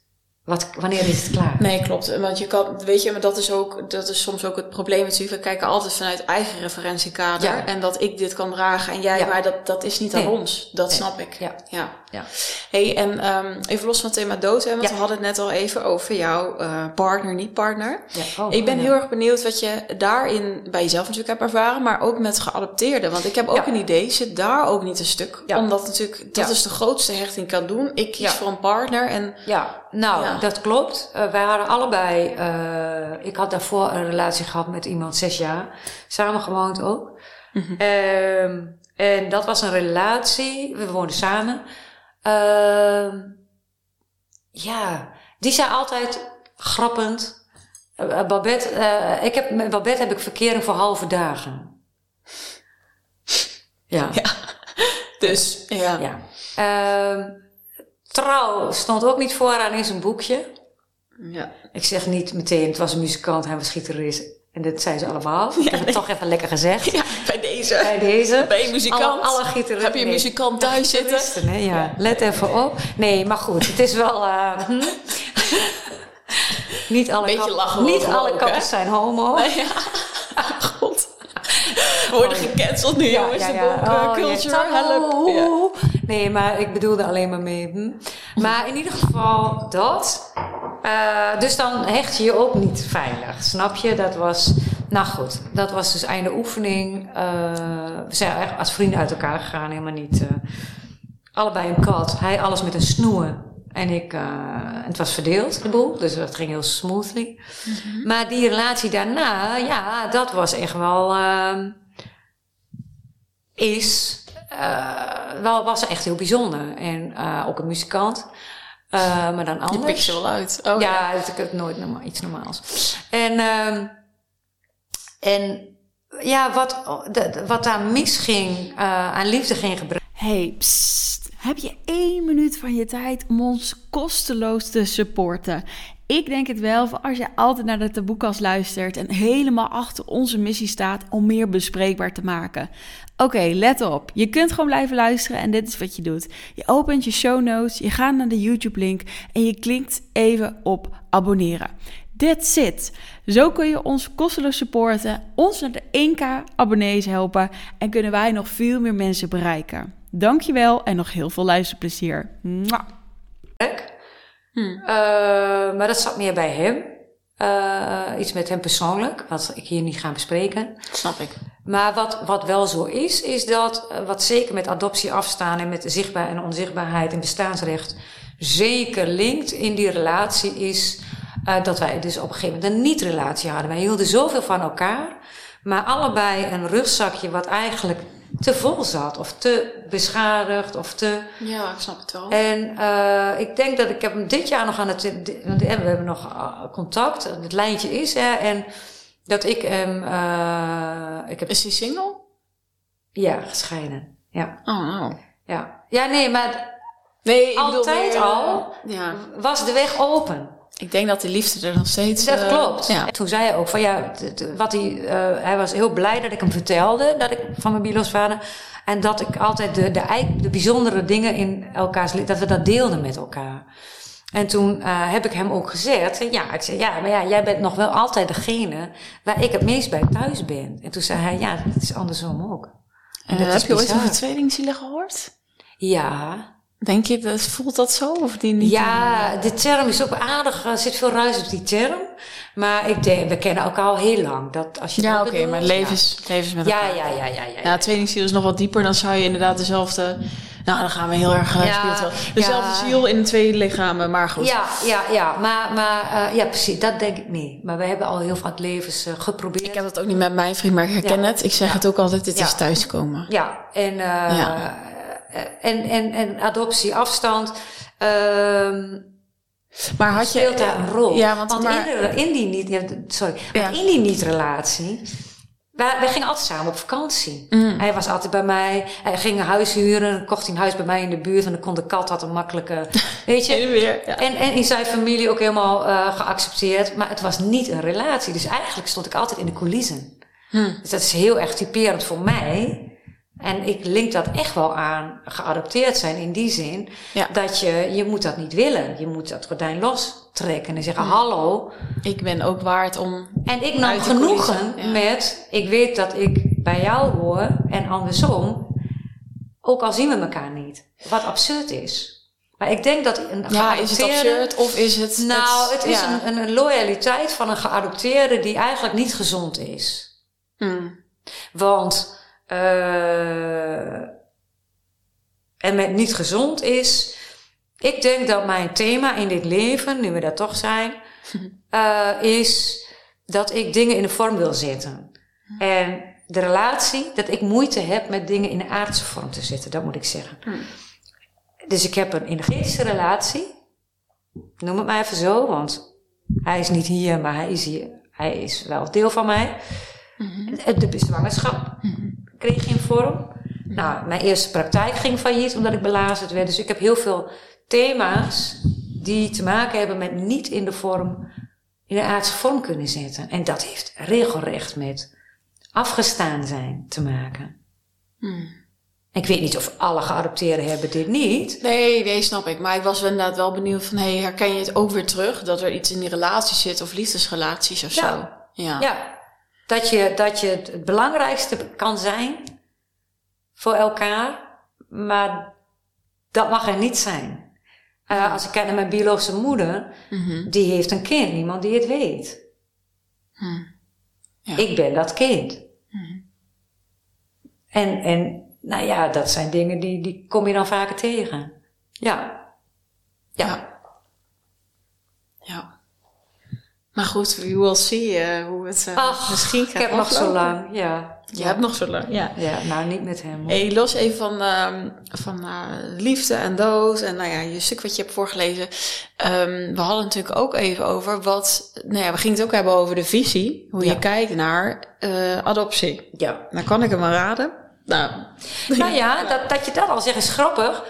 Wat, wanneer is het klaar? Nee, klopt. Want je kan, weet je, maar dat is ook, dat is soms ook het probleem natuurlijk. We kijken altijd vanuit eigen referentiekader. Ja. En dat ik dit kan dragen en jij, Ja. maar dat, dat is niet aan ons. Dat Nee. snap ik. Ja. ja. Ja. Hey, en ehm, even los van het thema dood, hè, want we hadden het net al even over jouw eh, partner, niet partner. Ja. Oh, ik ben heel erg benieuwd wat je daarin bij jezelf natuurlijk hebt ervaren, maar ook met geadopteerden. Want ik heb ook een idee, zit daar ook niet een stuk? Ja. Omdat natuurlijk, dat is de grootste hechting kan doen. Ik kies voor een partner en Ja, nou, Ja. dat klopt. Eh, wij hadden allebei, eh, ik had daarvoor een relatie gehad met iemand zes jaar. Samen gewoond ook. Ehm, en dat was een relatie, we woonden samen. Ehm, ja, die zei altijd grappend. eh, Babette, ik heb, met Babette heb ik verkering voor halve dagen. Ja. dus ja. Ja. Ehm, trouw stond ook niet vooraan in zijn boekje. ja. Ik zeg niet meteen, het was een muzikant, hij was gitarist. En dat zei ze allemaal. ik heb het toch even lekker gezegd. Ja, bij deze. Bij deze. Ben je muzikant? Alle, alle gitaristen. Heb je een nee. muzikant thuis zitten? Hè, ja. Let even op. Nee, maar goed, het is wel... eh, hm. niet alle, niet alle kappers zijn homo. Ja. God. We worden Oh, ja. gecanceld nu, jongens. de boek eh, Oh, culture. ja. Help. Nee, maar ik bedoelde alleen maar mee. Hm. Maar in ieder geval dat. Eh, dus dan hecht je je ook niet veilig. Snap je? Dat was. Nou goed, dat was dus einde oefening. Eh, we zijn echt als vrienden uit elkaar gegaan, helemaal niet. eh, allebei een kat. Hij alles met een snoer. En ik, uh, het was verdeeld, de boel. Dus dat ging heel smoothly. Mm-hmm. Maar die relatie daarna, ja, dat was echt wel... Uh, is... Uh, wel, was echt heel bijzonder. En uh, ook een muzikant. Uh, maar dan anders. Je pikt je wel uit. Oh, ja, ja. ik heb nooit normaal, iets normaals. En, uh, en ja, wat, de, wat daar misging, uh, aan liefde ging gebruiken. Hey, psst. Heb je één minuut van je tijd om ons kosteloos te supporten? Ik denk het wel, voor als je altijd naar de taboekast luistert en helemaal achter onze missie staat om meer bespreekbaar te maken. Oké, let op. Je kunt gewoon blijven luisteren en dit is wat je doet. Je opent je show notes, je gaat naar de YouTube-link en je klikt even op abonneren. That's it. Zo kun je ons kosteloos supporten, ons naar de 1k abonnees helpen en kunnen wij nog veel meer mensen bereiken. Dankjewel en nog heel veel luisterplezier. Mwah. Hmm. Uh, maar dat zat meer bij hem. Uh, iets met hem persoonlijk, wat ik hier niet ga bespreken. Snap ik. Maar wat, wat wel zo is, is dat, uh, wat zeker met adoptie afstaan en met zichtbaar en onzichtbaarheid en bestaansrecht zeker linkt in die relatie is uh, dat wij dus op een gegeven moment een niet-relatie hadden. Wij hielden zoveel van elkaar, maar allebei een rugzakje wat eigenlijk te vol zat of te beschadigd of te... Ja, ik snap het wel. En uh, ik denk dat ik heb hem dit jaar nog aan het... We hebben nog uh, contact, het lijntje is er. En dat ik hem... Uh, ik heb, is hij single? Ja, gescheiden. Ja. Oh, nou. Ja. Ja, nee, maar... Nee, ik altijd bedoel, al ja. was de weg open. Ik denk dat de liefde er nog steeds... Dat uh, klopt. Ja. Toen zei hij ook van ja, wat hij, uh, hij was heel blij dat ik hem vertelde dat ik van mijn biologische vader. En dat ik altijd de, de, de bijzondere dingen in elkaars dat we dat deelden met elkaar. En toen uh, heb ik hem ook gezegd, ja, ik zei, ja, maar ja, jij bent nog wel altijd degene waar ik het meest bij thuis ben. En toen zei hij, ja, het is andersom ook. En dat heb je ooit over tweelingzielen gehoord? Ja. Denk je, dat, voelt dat zo? Of die niet? Ja, de term is ook aardig. Er zit veel ruis op die term. Maar ik denk, we kennen elkaar al heel lang. Dat, als je ja, oké, okay, maar levens, ja. levens met elkaar. Ja, ja, ja, ja. ja, ja. tweelingziel is nog wat dieper. Dan zou je inderdaad dezelfde... Nou, dan gaan we heel erg uh, ja, Dezelfde ziel in twee lichamen, maar goed. Ja, ja, ja. Maar, maar uh, ja, precies. Dat denk ik niet. Maar we hebben al heel vaak levens uh, geprobeerd. Ik heb dat ook niet met mijn vriend, maar ik herken het. Ik zeg het ook altijd, het is thuiskomen. Ja, en... ja en, en, en adoptie, afstand. Um, maar had je speelt daar een rol? Ja, want, want maar, in, de, in die niet, sorry, ja. in die niet-relatie. Wij, wij gingen altijd samen op vakantie. Mm. Hij was altijd bij mij. Hij ging een huis huren. kocht hij een huis bij mij in de buurt. En dan kon de kat had een makkelijke. Weet je? weer, ja. en, en in zijn familie ook helemaal uh, geaccepteerd. Maar het was niet een relatie. Dus eigenlijk stond ik altijd in de coulissen. Hmm. Dus dat is heel erg typerend voor mij. En ik link dat echt wel aan geadopteerd zijn in die zin. Ja. Dat je, je moet dat niet willen. Je moet dat gordijn lostrekken en zeggen, hallo. Ik ben ook waard om En ik nam genoegen ja. met, ik weet dat ik bij jou hoor en andersom. Ook al zien we elkaar niet. Wat absurd is. Maar ik denk dat een Ja, is het absurd of is het... Nou, het, is ja. een, een loyaliteit van een geadopteerde die eigenlijk niet gezond is. Hmm. Want... Uh, en met niet gezond is. Ik denk dat mijn thema in dit leven, nu we dat toch zijn, uh, is dat ik dingen in de vorm wil zetten. En de relatie, dat ik moeite heb met dingen in de aardse vorm te zetten, dat moet ik zeggen. Hmm. Dus ik heb een energetische relatie. Noem het maar even zo, want hij is niet hier, maar hij is hier. Hij is wel deel van mij. Mm-hmm. De, de zwangerschap mm-hmm. Kreeg in vorm. Nou, mijn eerste praktijk ging failliet omdat ik belazerd werd. Dus ik heb heel veel thema's die te maken hebben met niet in de vorm, in de aardse vorm kunnen zetten. En dat heeft regelrecht met afgestaan zijn te maken. Hmm. Ik weet niet of alle geadopteerden hebben dit niet. Nee, nee, snap ik. Maar ik was inderdaad wel benieuwd van, hey, herken je het ook weer terug? Dat er iets in die relatie zit of liefdesrelaties of ja. zo? Ja. ja. Dat je, dat je het belangrijkste kan zijn voor elkaar, maar dat mag er niet zijn. Uh, als ik kijk naar mijn biologische moeder, mm-hmm. die heeft een kind, niemand die het weet. Hmm. Ja. Ik ben dat kind. Mm-hmm. En, en nou ja, dat zijn dingen die, die kom je dan vaker tegen. Ja. Ja. Ja. Maar goed, we will see eh, hoe het uh, Ach, misschien gaat ik heb nog zo lang, ja. Je hebt nog zo lang, ja. Ja, nou niet met hem. hoor. Hey, los even van, ehm, van eh, liefde en dood en nou ja, je stuk wat je hebt voorgelezen. Ehm, we hadden natuurlijk ook even over wat, nou ja, we gingen het ook hebben over de visie. Hoe Ja. je kijkt naar eh, adoptie. Ja. Nou kan ik hem maar raden. Nou, Nou ja, dat, dat je dat al zegt is grappig.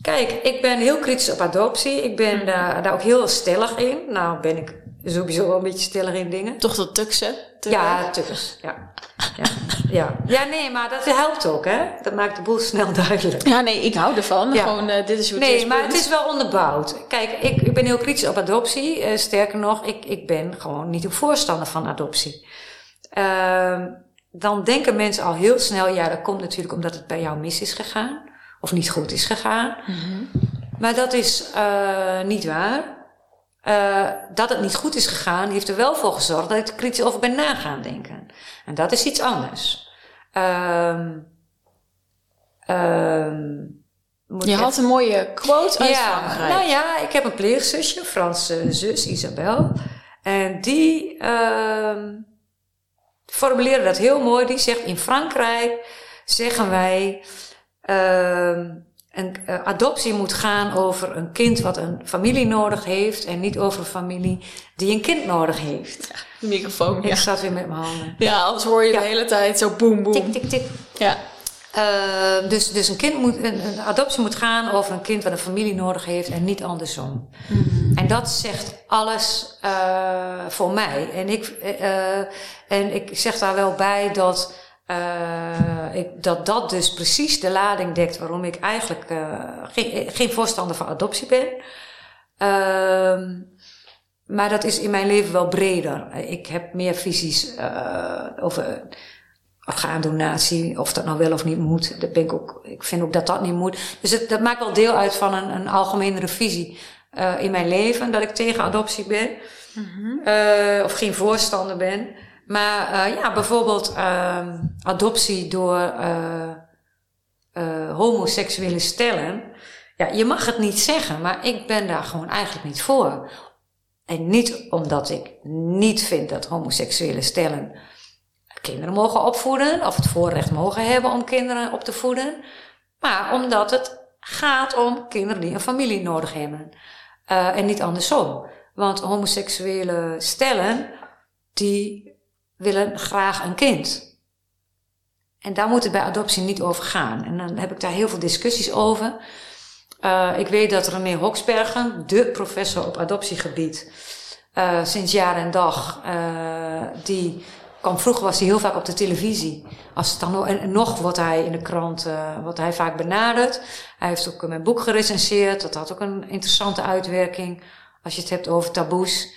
Kijk, ik ben heel kritisch op adoptie. Ik ben daar, daar ook heel stellig in. Nou ben ik sowieso wel een beetje stellig in dingen. toch dat tuksen. Ja, tukkers. Ja. Ja. ja. ja, nee, maar dat helpt ook, hè? Dat maakt de boel snel duidelijk. Ja, nee, ik hou ervan. Ja. Gewoon, eh, dit is hoe het Nee, is. maar punt. het is wel onderbouwd. Kijk, ik, ik ben heel kritisch op adoptie. Eh, sterker nog, ik, ik ben gewoon niet een voorstander van adoptie. Ehm, dan denken mensen al heel snel, ja, dat komt natuurlijk omdat het bij jou mis is gegaan. Of niet goed is gegaan. Maar dat is eh, niet waar. Eh, dat het niet goed is gegaan, heeft er wel voor gezorgd dat ik er kritisch over ben na gaan denken. En dat is iets anders. Ehm ehm, Je had een mooie quote uit ja, Frankrijk. nou ja, ik heb een pleegzusje, een Franse zus, Isabel. En die ehm formuleerde dat heel mooi. Die zegt, in Frankrijk zeggen wij... een eh, adoptie moet gaan over een kind wat een familie nodig heeft... en niet over een familie die een kind nodig heeft. De microfoon, Ik ja. zat weer met mijn handen. Ja, anders hoor je Ja. de hele tijd zo boem, boem. Tik, tik, tik. Ja. Eh, dus, dus een, kind moet, een, een adoptie moet gaan over een kind wat een familie nodig heeft en niet andersom. En dat zegt alles eh, voor mij. En ik, en ik zeg daar wel bij dat, eh, ik, dat dat dus precies de lading dekt waarom ik eigenlijk eh, geen, geen voorstander van adoptie ben. Ehm, maar dat is in mijn leven wel breder. Ik heb meer visies eh, over orgaandonatie, of dat nou wel of niet moet. Dat ben ik, ook, ik vind ook dat dat niet moet. Dus het, dat maakt wel deel uit van een, een algemenere visie eh, in mijn leven, dat ik tegen adoptie ben. Eh, of geen voorstander ben. Maar eh, ja, bijvoorbeeld ehm, adoptie door eh, eh, homoseksuele stellen. Ja, je mag het niet zeggen, maar ik ben daar gewoon eigenlijk niet voor. En niet omdat ik niet vind dat homoseksuele stellen kinderen mogen opvoeden, of het voorrecht mogen hebben om kinderen op te voeden, maar omdat het gaat om kinderen die een familie nodig hebben. En niet andersom. Want homoseksuele stellen, die willen graag een kind. En daar moet het bij adoptie niet over gaan. En dan heb ik daar heel veel discussies over. Uh, ik weet dat René Hoksbergen, de professor op adoptiegebied, uh, sinds jaar en dag, uh, die kwam vroeger was hij heel vaak op de televisie. Als het dan nog, en nog wordt hij in de krant, wordt hij vaak benaderd. Hij heeft ook mijn boek gerecenseerd. Dat had ook een interessante uitwerking als je het hebt over taboes.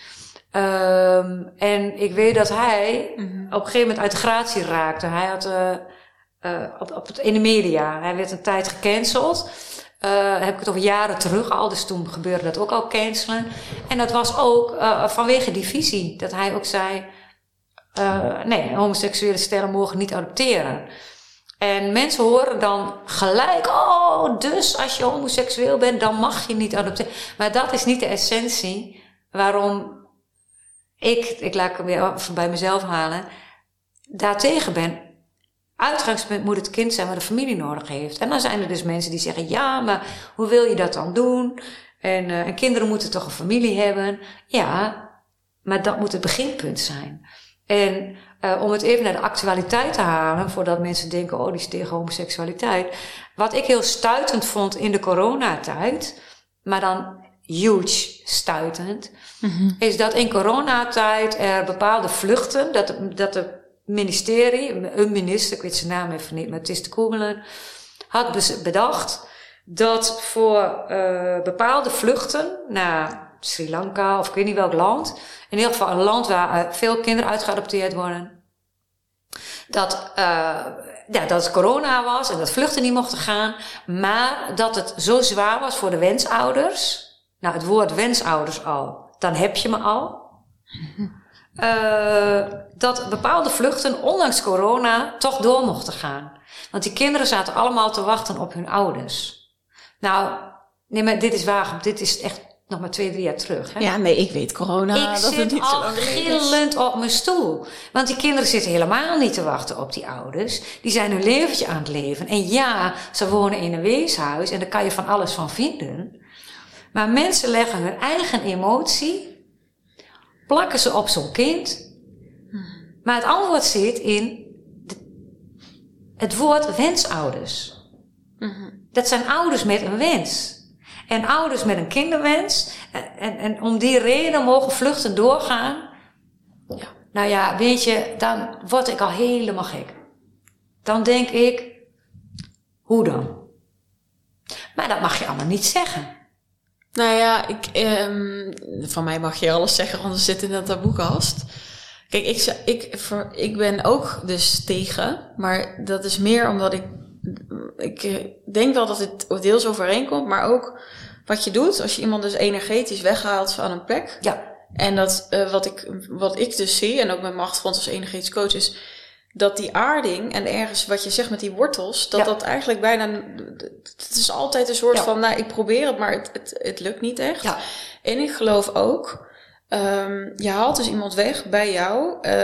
Um, en ik weet dat hij mm-hmm. op een gegeven moment uit de gratie raakte. Hij had uh, op, op het, in de media, hij werd een tijd gecanceld. Uh, heb ik het over jaren terug al, dus toen gebeurde dat ook al cancelen. En dat was ook vanwege die visie, dat hij ook zei: nee, homoseksuele stellen mogen niet adopteren. En mensen horen dan gelijk: oh, dus als je homoseksueel bent, dan mag je niet adopteren. Maar dat is niet de essentie waarom ik, ik laat het weer bij mezelf halen, daartegen ben. Uitgangspunt moet het kind zijn wat een familie nodig heeft. En dan zijn er dus mensen die zeggen: ja, maar hoe wil je dat dan doen? En, en kinderen moeten toch een familie hebben? Ja, maar dat moet het beginpunt zijn. En uh, om het even naar de actualiteit te halen, voordat mensen denken: oh, die is tegen homoseksualiteit. Wat ik heel stuitend vond in de coronatijd, maar dan huge stuitend, mm-hmm. is dat in coronatijd er bepaalde vluchten, dat, dat de ministerie, een minister, ik weet zijn naam even niet, maar het is te googelen, had bedacht dat voor uh, bepaalde vluchten naar Sri Lanka of ik weet niet welk land, in ieder geval een land waar veel kinderen uitgeadopteerd worden, dat, uh, ja, dat het corona was en dat vluchten niet mochten gaan, maar dat het zo zwaar was voor de wensouders. Nou, het woord wensouders al, dan heb je me al. Uh, dat bepaalde vluchten, ondanks corona, toch door mochten gaan. Want die kinderen zaten allemaal te wachten op hun ouders. Nou, Nee, maar dit is waar. Dit is echt nog maar twee, drie jaar terug. Hè? Ja, nee, ik weet corona. ik dat zit het niet al gillend op mijn stoel. Want die kinderen zitten helemaal niet te wachten op die ouders. Die zijn hun leventje aan het leven. En ja, ze wonen in een weeshuis en daar kan je van alles van vinden. Maar mensen leggen hun eigen emotie, plakken ze op zo'n kind. Maar het antwoord zit in het woord wensouders. Dat zijn ouders met een wens. En ouders met een kinderwens. En, en, en om die reden mogen vluchten doorgaan. Nou ja, weet je, dan word ik al helemaal gek. Dan denk ik, hoe dan? Maar dat mag je allemaal niet zeggen. Nou ja, ik, ehm, van mij mag je alles zeggen, want we zitten in een taboekast. Kijk, ik, ik, voor, ik ben ook dus tegen, maar dat is meer omdat ik, ik eh, denk wel dat het deels overeenkomt, maar ook wat je doet als je iemand dus energetisch weghaalt van een plek. Ja, En dat eh, wat, ik, wat ik dus zie, en ook mijn achtergrond als energetisch coach, is dat die aarding en ergens wat je zegt met die wortels, dat Ja. dat eigenlijk bijna. Het is altijd een soort Ja. van, nou, ik probeer het, maar het, het, het lukt niet echt. ja. En ik geloof ook, ehm, je haalt dus iemand weg bij jou. eh,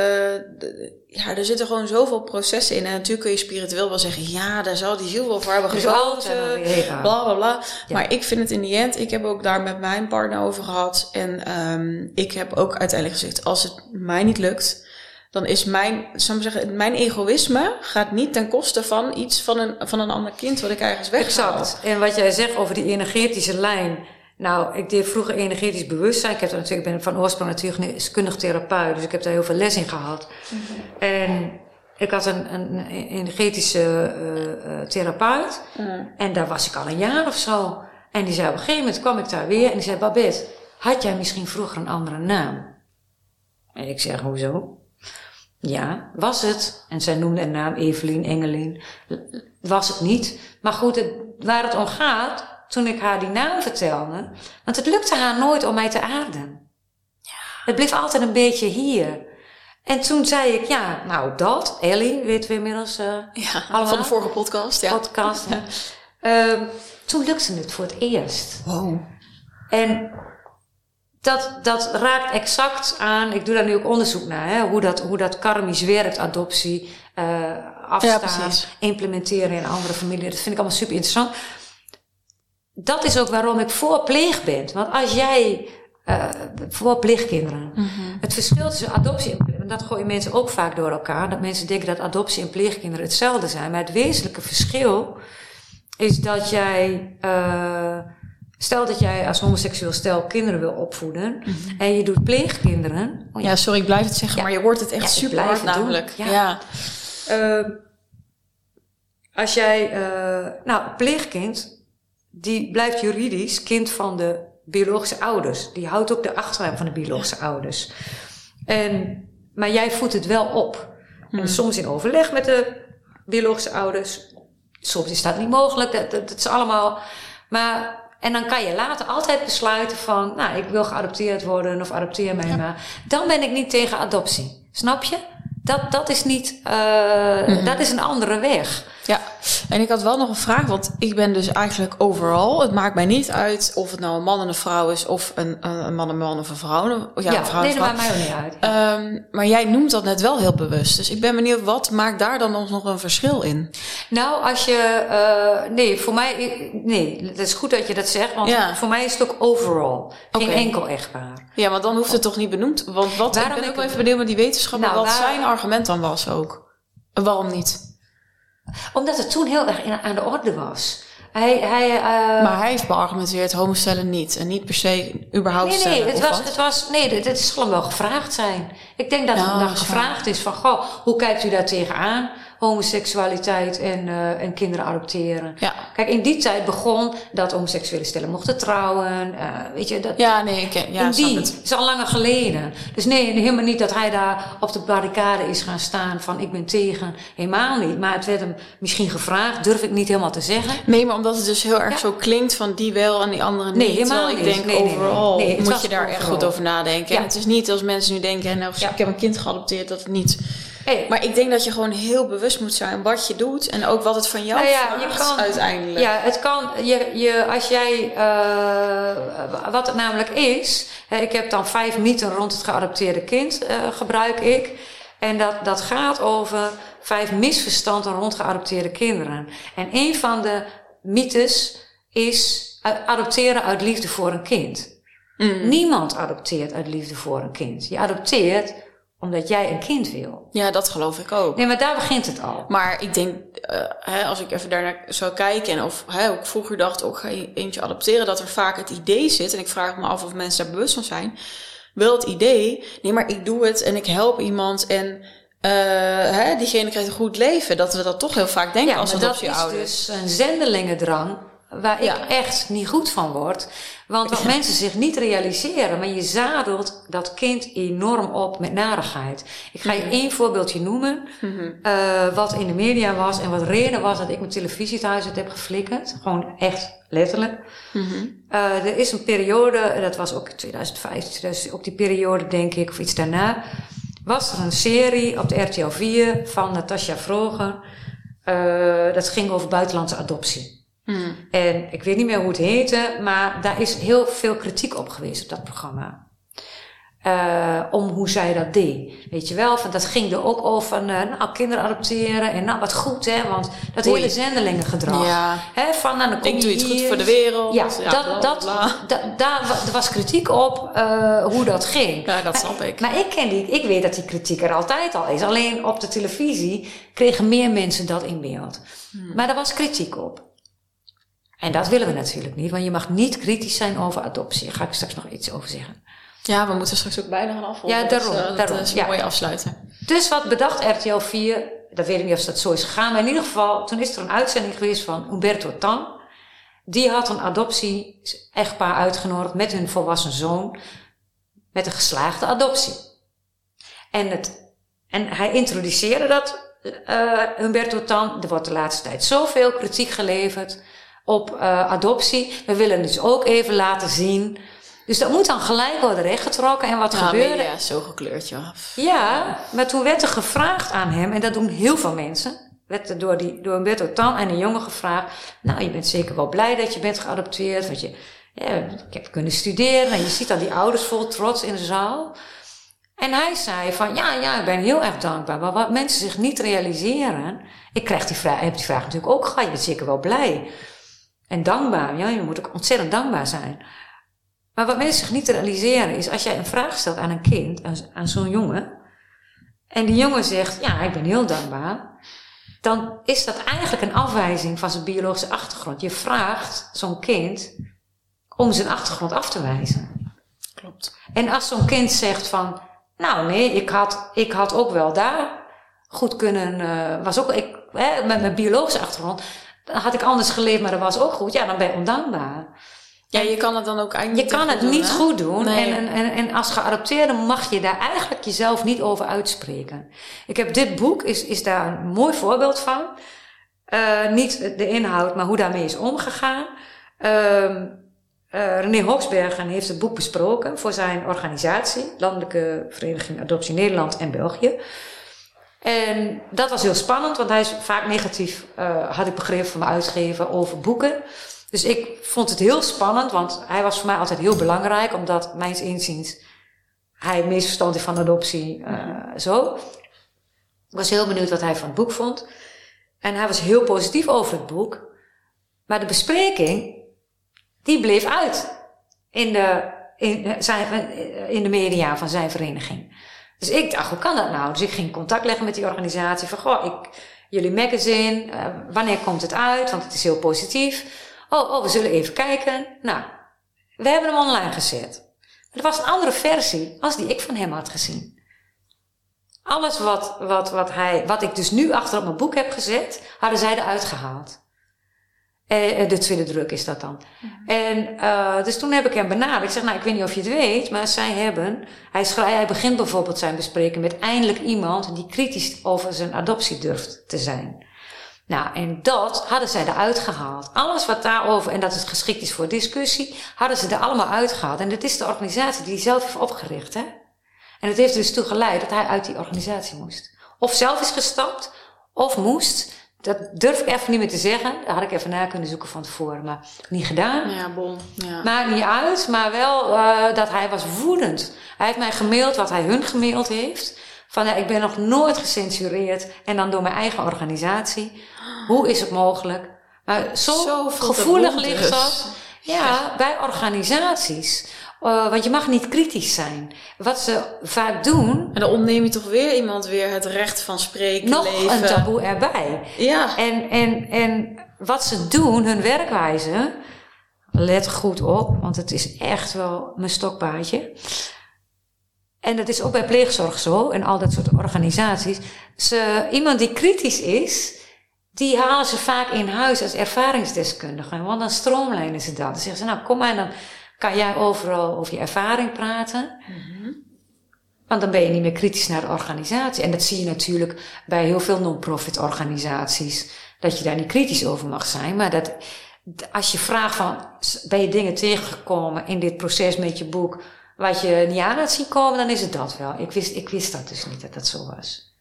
ja, er zitten gewoon zoveel processen in. En natuurlijk kun je spiritueel wel zeggen, ja, daar zal die ziel wel voor hebben ja. Bla bla bla. Maar ik vind het in die end, ik heb ook daar met mijn partner over gehad. En ehm, ik heb ook uiteindelijk gezegd, als het mij niet lukt, dan is mijn, zou ik zeggen, mijn egoïsme gaat niet ten koste van iets van een, van een ander kind wat ik ergens weghaal. Exact. En wat jij zegt over die energetische lijn. Nou, ik deed vroeger energetisch bewustzijn. Ik, heb natuurlijk, ik ben van oorsprong natuurkundig therapeut, dus ik heb daar heel veel les in gehad. En ik had een, een energetische eh, eh, therapeut. En daar was ik al een jaar of zo. En die zei op een gegeven moment kwam ik daar weer en die zei: Babette, had jij misschien vroeger een andere naam? En ik zeg: Hoezo? Ja, was het. En zij noemde een naam Evelien, Engelin. Was het niet. Maar goed, het, waar het om gaat, toen ik haar die naam vertelde. Want het lukte haar nooit om mij te aarden. Het bleef altijd een beetje hier. En toen zei ik, ja, nou dat, Ellie, weten we inmiddels, eh Ja, Allemaal? van de vorige podcast, ja. podcast. Ehm, toen lukte het voor het eerst. Wow. En dat, dat raakt exact aan, ik doe daar nu ook onderzoek naar, hè, hoe, dat, hoe dat karmisch werkt, adoptie, eh Ja, afstaan, implementeren in andere familie. Dat vind ik allemaal super interessant. Dat is ook waarom ik voor pleeg ben. Want als jij eh voor pleegkinderen. Het verschil tussen adoptie en dat gooien mensen ook vaak door elkaar. Dat mensen denken dat adoptie en pleegkinderen hetzelfde zijn. Maar het wezenlijke verschil is dat jij. eh, stel dat jij als homoseksueel stel kinderen wil opvoeden. En je doet pleegkinderen. Oh ja, Ja, sorry, ik blijf het zeggen, Ja. maar je hoort het echt Ja, super hard doen. namelijk. Ja. Ja. Eh, als jij, eh, nou, pleegkind, die blijft juridisch kind van de biologische ouders. Die houdt ook de achternaam van de biologische ouders. En, maar jij voedt het wel op. En soms in overleg met de biologische ouders. Soms is dat niet mogelijk. Dat, dat, dat is allemaal. Maar, en dan kan je later altijd besluiten van, nou, ik wil geadopteerd worden of adopteer mij maar. Dan ben ik niet tegen adoptie. Snap je? Dat, dat is niet, eh, dat is een andere weg. Ja, en ik had wel nog een vraag, want ik ben dus eigenlijk overal. Het maakt mij niet uit of het nou een man en een vrouw is, of een, een man en een man of een vrouw. Ja, een vrouw nee, dat maakt mij ook niet uit. Ehm, maar jij noemt dat net wel heel bewust. Dus ik ben benieuwd, wat maakt daar dan ons nog een verschil in? Nou, als je, eh, nee, voor mij, nee, het is goed dat je dat zegt, want Ja. voor mij is het ook overall. Geen Oké. enkel echtpaar. Ja, want dan hoeft het toch niet benoemd? Want wat, Waarom ik ben ik ook even benieuwd met die wetenschapper, Nou, wat waar- zijn argument dan was ook. Waarom niet? Omdat het toen heel erg in- aan de orde was. Hij, hij, eh, maar hij heeft beargumenteerd homostellen niet. En niet per se überhaupt Nee, nee, stellen, het was, wat? het was, nee, dit dit zal hem wel gevraagd zijn. Ik denk dat het dan is gevraagd is van, goh, hoe kijkt u daar tegenaan? Homoseksualiteit en, eh, en kinderen adopteren. Ja. Kijk, in die tijd begon dat homoseksuele stellen mochten trouwen. eh, weet je, dat, Ja, nee, ik, ja, in die, het. is al langer geleden. Dus nee, helemaal niet dat hij daar op de barricade is gaan staan van ik ben tegen. Helemaal niet. Maar het werd hem misschien gevraagd, durf ik niet helemaal te zeggen. Nee, maar omdat het dus heel erg Ja. zo klinkt van die wel en die andere niet. Nee, helemaal Terwijl ik niet. denk Nee, nee, nee. overal Nee, het moet je daar echt goed over nadenken. Ja. En het is niet als mensen nu denken, nou, ik heb een kind geadopteerd, dat het niet Hey, Maar ik denk dat je gewoon heel bewust moet zijn wat je doet en ook wat het van jou Nou ja, je vraagt kan- uiteindelijk. Ja, het kan, je, je, als jij, eh, wat het namelijk is, hè, ik heb dan vijf mythen rond het geadopteerde kind, eh, gebruik ik. En dat, dat gaat over vijf misverstanden rond geadopteerde kinderen. En een van de mythes is eh, adopteren uit liefde voor een kind. Mm. Niemand adopteert uit liefde voor een kind. Je adopteert omdat jij een kind wil. Ja, dat geloof ik ook. Nee, maar daar begint het al. Maar ik denk, eh, hè, als ik even daarnaar zou kijken, en of hè, ik vroeger dacht, ook ga je eentje adopteren, dat er vaak het idee zit, en ik vraag me af of mensen daar bewust van zijn, wel het idee, nee, maar ik doe het en ik help iemand en eh, hè, diegene krijgt een goed leven. Dat we dat toch heel vaak denken Ja, als maar dat is adoptieouders. dus een zendelingendrang waar Ja. ik echt niet goed van word. Want wat mensen zich niet realiseren, maar je zadelt dat kind enorm op met narigheid. Ik ga je één voorbeeldje noemen, eh, wat in de media was en wat reden was dat ik mijn televisie thuis heb geflikkerd. Gewoon echt letterlijk. Eh, er is een periode, dat was ook 2005, 2000, ook die periode denk ik, of iets daarna, was er een serie op de RTL 4 van Natasja Vroger. Eh, dat ging over buitenlandse adoptie. En ik weet niet meer hoe het heette, maar daar is heel veel kritiek op geweest op dat programma. Eh, om hoe zij dat deed. Weet je wel, van dat ging er ook over eh, nou, kinderen adopteren en nou wat goed hè, want dat Oei. hele zendelingengedrag. Ja. Hè, van, nou, dan kom Ik je doe iets goed hier. voor de wereld. Ja, Ja, dat, bla, dat, bla. da- daar wa- er was kritiek op eh, hoe dat ging. Ja, dat Maar- snap ik. Maar ik, ken die, ik weet dat die kritiek er altijd al is. Alleen op de televisie kregen meer mensen dat in beeld. Hmm. Maar er was kritiek op. En dat willen we natuurlijk niet, want je mag niet kritisch zijn over adoptie. Daar ga ik straks nog iets over zeggen. Ja, we moeten straks ook bijna gaan afronden. Ja, daarom, Dus, eh, dat daarom, is een ja. mooie afsluiten. Dus wat bedacht RTL 4, dat weet ik niet of dat zo is gegaan, maar in ieder geval, toen is er een uitzending geweest van Humberto Tan. Die had een adoptie-echtpaar uitgenodigd met hun volwassen zoon, met een geslaagde adoptie. En, het, en hij introduceerde dat, eh Humberto Tan. Er wordt de laatste tijd zoveel kritiek geleverd op eh, adoptie. We willen dus ook even laten zien. Dus dat moet dan gelijk worden rechtgetrokken. En wat Ja, gebeurde? is zo gekleurd, ja. Ja, maar toen werd er gevraagd aan hem, en dat doen heel veel mensen, werd er door, die, door Humberto Tan en een jongen gevraagd, nou, je bent zeker wel blij dat je bent geadopteerd, want je, ja, ik heb kunnen studeren, en je ziet dan die ouders vol trots in de zaal. En hij zei van, ja, ja, ik ben heel erg dankbaar, maar wat mensen zich niet realiseren, ik krijg die vraag, heb die vraag natuurlijk ook gehad, je bent zeker wel blij. En dankbaar, ja, je moet ook ontzettend dankbaar zijn. Maar wat mensen zich niet realiseren is, als jij een vraag stelt aan een kind, aan, aan zo'n jongen, en die jongen zegt, ja, ik ben heel dankbaar, dan is dat eigenlijk een afwijzing van zijn biologische achtergrond. Je vraagt zo'n kind om zijn achtergrond af te wijzen. Klopt. En als zo'n kind zegt van, nou nee, ik had, ik had ook wel daar goed kunnen, eh, was ook, ik, hè, met mijn biologische achtergrond, dan had ik anders geleefd, maar dat was ook goed. Ja, dan ben je ondankbaar. Ja, je kan het dan ook eigenlijk Je kan het niet hè? goed doen. Nee. En, en, en als geadopteerde mag je daar eigenlijk jezelf niet over uitspreken. Ik heb dit boek, is, is daar een mooi voorbeeld van. Eh, niet de inhoud, maar hoe daarmee is omgegaan. Ehm eh, René Hoksbergen heeft het boek besproken voor zijn organisatie, Landelijke Vereniging Adoptie Nederland en België. En dat was heel spannend, want hij is vaak negatief, eh, had ik begrepen van mijn uitgever, over boeken. Dus ik vond het heel spannend, want hij was voor mij altijd heel belangrijk, omdat mijns inziens hij het meest verstand heeft van adoptie, eh, zo. Ik was heel benieuwd wat hij van het boek vond. En hij was heel positief over het boek. Maar de bespreking, die bleef uit in de, in, zijn, in de media van zijn vereniging. Dus ik dacht, hoe kan dat nou? Dus ik ging contact leggen met die organisatie. Van, goh, ik, jullie magazine, eh, wanneer komt het uit? Want het is heel positief. Oh, oh, we zullen even kijken. Nou, we hebben hem online gezet. Het was een andere versie als die ik van hem had gezien. Alles wat, wat, wat, hij, wat ik dus nu achter op mijn boek heb gezet, hadden zij eruit gehaald. Eh, de tweede druk is dat dan. En uh, dus toen heb ik hem benaderd. Ik zeg, nou, ik weet niet of je het weet, maar zij hebben... Hij, hij begint bijvoorbeeld zijn bespreking met eindelijk iemand die kritisch over zijn adoptie durft te zijn. Nou, en dat hadden zij eruit gehaald. Alles wat daarover, en dat het geschikt is voor discussie, hadden ze er allemaal uitgehaald. En dit is de organisatie die hij zelf heeft opgericht, hè. En het heeft dus toe geleid dat hij uit die organisatie moest. of zelf is gestapt, of moest. Dat durf ik even niet meer te zeggen. Daar had ik even na kunnen zoeken van tevoren, maar niet gedaan. Ja, bon. Ja. Maakt niet uit, maar wel uh, dat hij was woedend. Hij heeft mij gemaild wat hij hun gemaild heeft. Van ja, ik ben nog nooit gecensureerd en dan door mijn eigen organisatie. Hoe is het mogelijk? Maar zo, Zo gevoelig ligt dus. dat. Ja, bij organisaties. Uh, want je mag niet kritisch zijn. Wat ze vaak doen, En dan ontneem je toch weer iemand weer het recht van spreken, nog leven. een taboe erbij. Ja. En, en, en wat ze doen, hun werkwijze, let goed op, want het is echt wel mijn stokpaardje. En dat is ook bij pleegzorg zo en al dat soort organisaties. Ze, iemand die kritisch is, die halen ze vaak in huis als ervaringsdeskundige. Want dan stroomlijnen ze dat. Dan zeggen ze, nou kom maar, dan kan jij overal over je ervaring praten. Want dan ben je niet meer kritisch naar de organisatie. En dat zie je natuurlijk bij heel veel non-profit organisaties. Dat je daar niet kritisch over mag zijn. Maar dat als je vraagt van, ben je dingen tegengekomen in dit proces met je boek, wat je niet aan had zien komen, dan is het dat wel. Ik wist, ik wist dat dus niet dat dat zo was.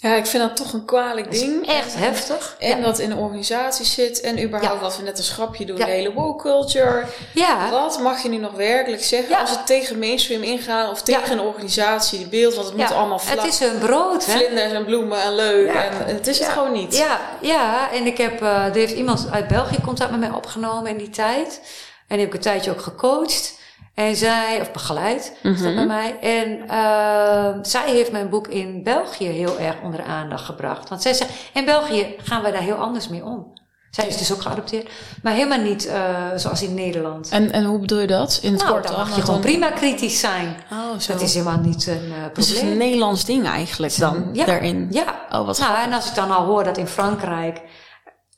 Ja, ik vind dat toch een kwalijk ding. Echt heftig. En ja. dat in een organisatie zit. En überhaupt Ja. wat we net een schrapje doen. Ja. De hele woke culture. ja. Wat mag je nu nog werkelijk zeggen als het tegen mainstream ingaan of tegen een organisatie, die beeld, want het moet allemaal vlak, Het is hun brood, hè? vlinders en bloemen en leuk. Ja. En het is het gewoon niet. Ja, ja, en ik heb, uh, er heeft iemand uit België contact met mij opgenomen in die tijd. En die heb ik een tijdje ook gecoacht. En zij, of begeleid, is dat bij mij. En uh, zij heeft mijn boek in België heel erg onder de aandacht gebracht. Want zij zegt, in België gaan wij daar heel anders mee om. Zij is dus ook geadopteerd. Maar helemaal niet uh, zoals in Nederland. En, en hoe bedoel je dat? In het nou, kort dan dan? mag je gewoon prima kritisch zijn. Oh, zo. Dat is helemaal niet een uh, probleem. Dus het is een Nederlands ding eigenlijk dan, ja, daarin? Ja. Oh, wat nou, en als ik dan al hoor dat in Frankrijk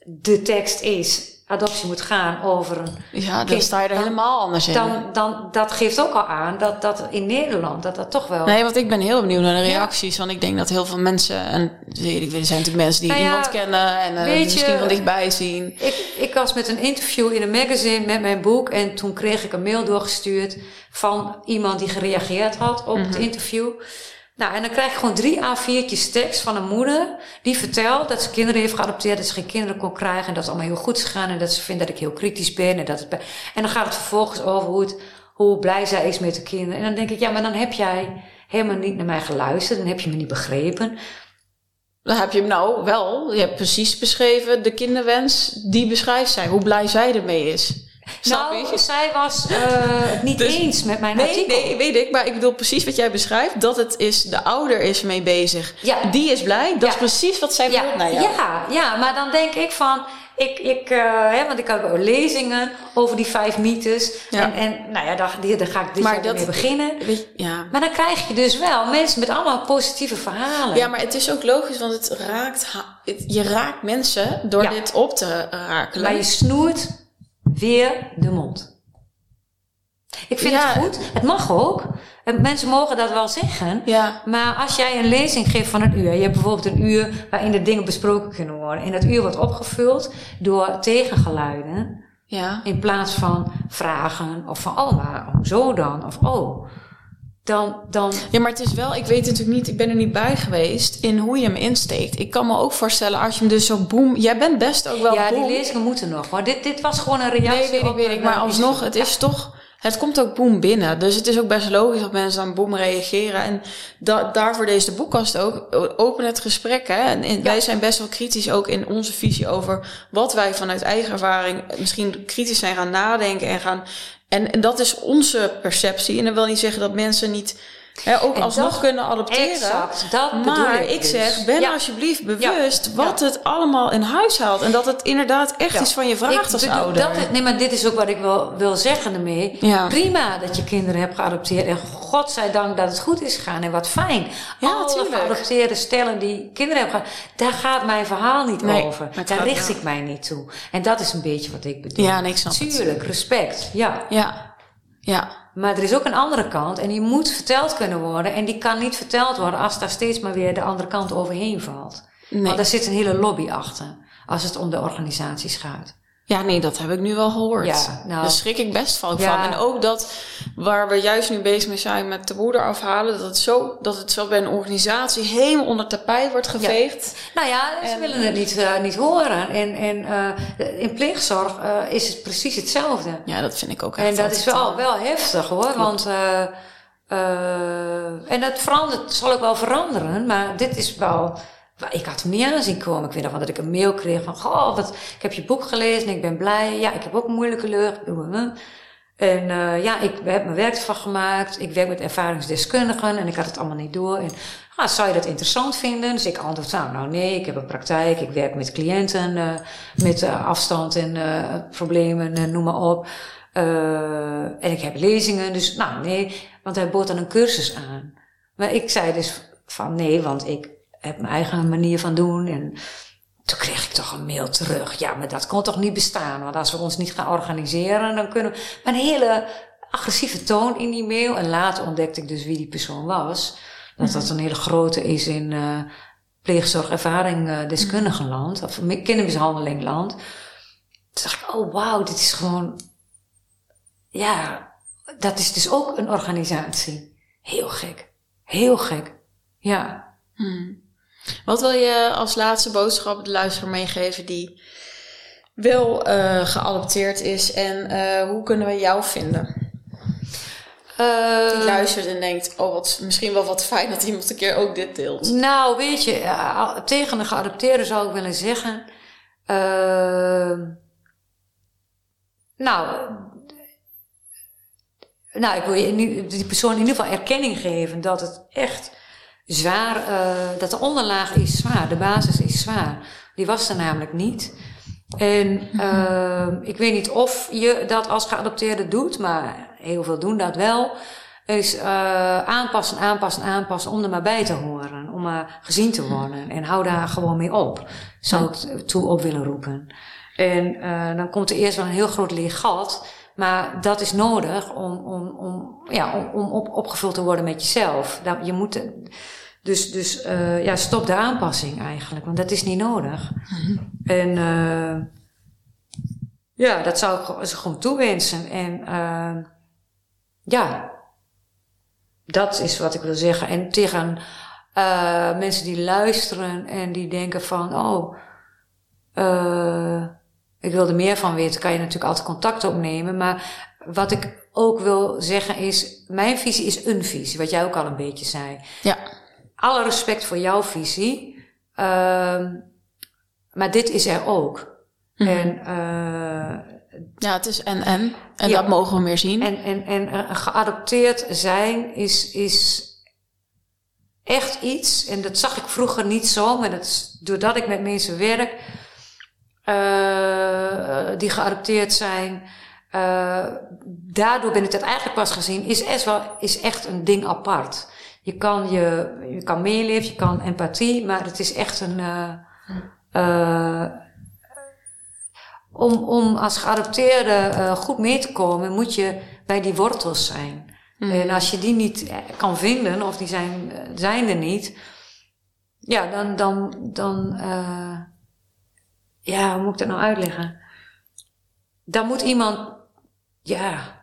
de tekst is... adoptie moet gaan over een... Ja, dan kind, sta je er dan, helemaal anders in. Dan, dan, dat geeft ook al aan dat, dat in Nederland... dat dat toch wel... Nee, want ik ben heel benieuwd naar de reacties. Want ik denk dat heel veel mensen... En er zijn natuurlijk mensen die Nou ja, iemand kennen... en uh, misschien van dichtbij zien. Ik, ik was met een interview in een magazine met mijn boek... en toen kreeg ik een mail doorgestuurd... van iemand die gereageerd had op Mhm. het interview... Nou, en dan krijg je gewoon drie A4'tjes tekst van een moeder die vertelt dat ze kinderen heeft geadopteerd, dat ze geen kinderen kon krijgen en dat het allemaal heel goed is gegaan en dat ze vindt dat ik heel kritisch ben en dat het. En dan gaat het vervolgens over hoe blij zij is met de kinderen. En dan denk ik, ja, maar dan heb jij helemaal niet naar mij geluisterd, dan heb je me niet begrepen. Dan heb je hem nou wel, je hebt precies beschreven de kinderwens, die beschrijft zij, hoe blij zij ermee is. Snap nou, je? zij was uh, het niet Dus- eens met mijn Nee, artikel. nee, weet ik. Maar ik bedoel precies wat jij beschrijft. Dat het is, de ouder is mee bezig. Ja. Die is blij. Dat Ja. is precies wat zij Ja, wil naar jou. ja, ja, maar dan denk ik van, ik, ik, uh, hè, want ik had ook lezingen over die vijf mythes. Ja. En, en nou ja, daar, daar ga ik dit Maar jaar mee beginnen. Je, ja. Maar dan krijg je dus wel mensen met allemaal positieve verhalen. ja, maar het is ook logisch, want het raakt, het- je raakt mensen door Ja. dit op te raken. Maar je snoert weer de mond. Ik vind Ja. het goed. Het mag ook. En mensen mogen dat wel zeggen. Ja. Maar als jij een lezing geeft van een uur. Je hebt bijvoorbeeld een uur waarin de dingen besproken kunnen worden. En dat uur wordt opgevuld door tegengeluiden. Ja. In plaats van vragen of van, oh, maar hoezo dan? Of, oh, dan, dan, Ja, maar het is wel, ik weet natuurlijk niet, ik ben er niet bij geweest in hoe je hem insteekt. Ik kan me ook voorstellen als je hem dus zo boem. Jij bent best ook wel ja, die lezingen moeten nog. Maar dit, dit was gewoon een reactie Nee, weet ik, weet ik. Maar eh, alsnog, het is toch... Het komt ook boem binnen. Dus het is ook best logisch dat mensen dan boem reageren. En da daarvoor deze boekkast ook. Open het gesprek. Hè? En, en wij zijn best wel kritisch ook in onze visie over wat wij vanuit eigen ervaring misschien kritisch zijn gaan nadenken en gaan. En, dat is onze perceptie. En dat wil niet zeggen dat mensen niet ook En alsnog dat- kunnen adopteren. Exact, dat maar ik ik dus. zeg, ben Ja. alsjeblieft bewust Ja. wat het allemaal in huis haalt. En dat het inderdaad echt iets van je vraagt Ik als bedoel, ouder. Dat, nee, maar dit is ook wat ik wil, wil zeggen ermee. Prima dat je kinderen hebt geadopteerd. En godzijdank dat het goed is gegaan. En wat fijn. Ja, Alle tuurlijk. geadopteerde stellen die kinderen hebben gehad. Daar gaat mijn verhaal niet Nee, over. Daar richt ik mij niet toe. En dat is een beetje wat ik bedoel. Ja, nee, het. Tuurlijk, respect. Ja. Ja, ja. Maar er is ook een andere kant. En die moet verteld kunnen worden. En die kan niet verteld worden als daar steeds maar weer de andere kant overheen valt. Nee. Want daar zit een hele lobby achter. Als het om de organisaties gaat. Ja, nee, dat heb ik nu wel gehoord. Ja, nou. Daar schrik ik best van. Ja. van. En ook dat waar we juist nu bezig mee zijn met de boeder afhalen, dat het zo, dat het zo bij een organisatie helemaal onder tapijt wordt geveegd. Nou ja, ze En- willen het niet, eh, niet horen. En, en eh, in pleegzorg eh, is het precies hetzelfde. Ja, dat vind ik ook echt En dat is wel, wel heftig hoor. Want, eh, eh, en dat verandert, zal ook wel veranderen. Maar dit is wel. Ik had hem niet aan zien komen. Ik weet nog dat ik een mail kreeg van: Goh, wat, ik heb je boek gelezen en ik ben blij. Ja, ik heb ook moeilijke lucht. En eh, ja, ik heb mijn werk ervan gemaakt. Ik werk met ervaringsdeskundigen en ik had het allemaal niet door. En ah, zou je dat interessant vinden? Dus ik antwoord, nou, nou nee, ik heb een praktijk. Ik werk met cliënten, eh, met eh, afstand en problemen, en noem maar op. En ik heb lezingen, dus nou nee, want hij bood dan een cursus aan. Maar ik zei dus van nee, want ik heb mijn eigen manier van doen. En toen kreeg ik toch een mail terug. Ja, maar dat kon toch niet bestaan? Want als we ons niet gaan organiseren, dan kunnen we... Maar een hele agressieve toon in die mail. En later ontdekte ik dus wie die persoon was. Dat dat een hele grote is in eh pleegzorgervaring eh deskundigenland. Of kindermishandelingland. Toen dacht ik, oh wauw, dit is gewoon... Ja, dat is dus ook een organisatie. Heel gek. Heel gek. Ja. Hmm. Wat wil je als laatste boodschap de luisteraar meegeven die wel eh, geadopteerd is en eh, hoe kunnen we jou vinden? Eh, Die luistert en denkt, oh wat, misschien wel wat fijn dat iemand een keer ook dit deelt. Nou, weet je, tegen een geadopteerde zou ik willen zeggen. eh, nou, nou, ik wil je die persoon in ieder geval erkenning geven dat het echt zwaar, eh, dat de onderlaag is zwaar, de basis is zwaar. Die was er namelijk niet. En eh, ik weet niet of je dat als geadopteerde doet, maar heel veel doen dat wel. Is eh, aanpassen, aanpassen, aanpassen om er maar bij te horen. Om maar gezien te worden. En hou daar gewoon mee op. Zou ik toe op willen roepen. En eh, dan komt er eerst wel een heel groot leeg gat. Maar dat is nodig om, om, om, ja, om, om op, opgevuld te worden met jezelf. Dat, je moet, dus dus eh, ja, stop de aanpassing eigenlijk. Want dat is niet nodig. En eh, ja, dat zou ik ze gewoon toewensen. En eh, ja, dat is wat ik wil zeggen. En tegen mensen die luisteren en die denken van, oh, ik wil er meer van weten, kan je natuurlijk altijd contact opnemen. Maar wat ik ook wil zeggen is, mijn visie is een visie, wat jij ook al een beetje zei. Ja. Alle respect voor jouw visie, ehm, maar dit is er ook. En, eh, Ja, het is en en. En Ja. dat mogen we meer zien. en, en, en eh, geadopteerd zijn is, is echt iets, en dat zag ik vroeger niet zo, maar dat is doordat ik met mensen werk, eh, die geadopteerd zijn, daardoor ben ik dat eigenlijk pas gezien, is echt, wel, is echt een ding apart. Je kan, je, je kan meeleven, je kan empathie, maar het is echt een. eh, eh, om, om als geadopteerde eh, goed mee te komen, moet je bij die wortels zijn. En als je die niet kan vinden, of die zijn, zijn er niet, ja, dan, dan, dan ja, hoe moet ik dat nou uitleggen? Dan moet iemand, ja,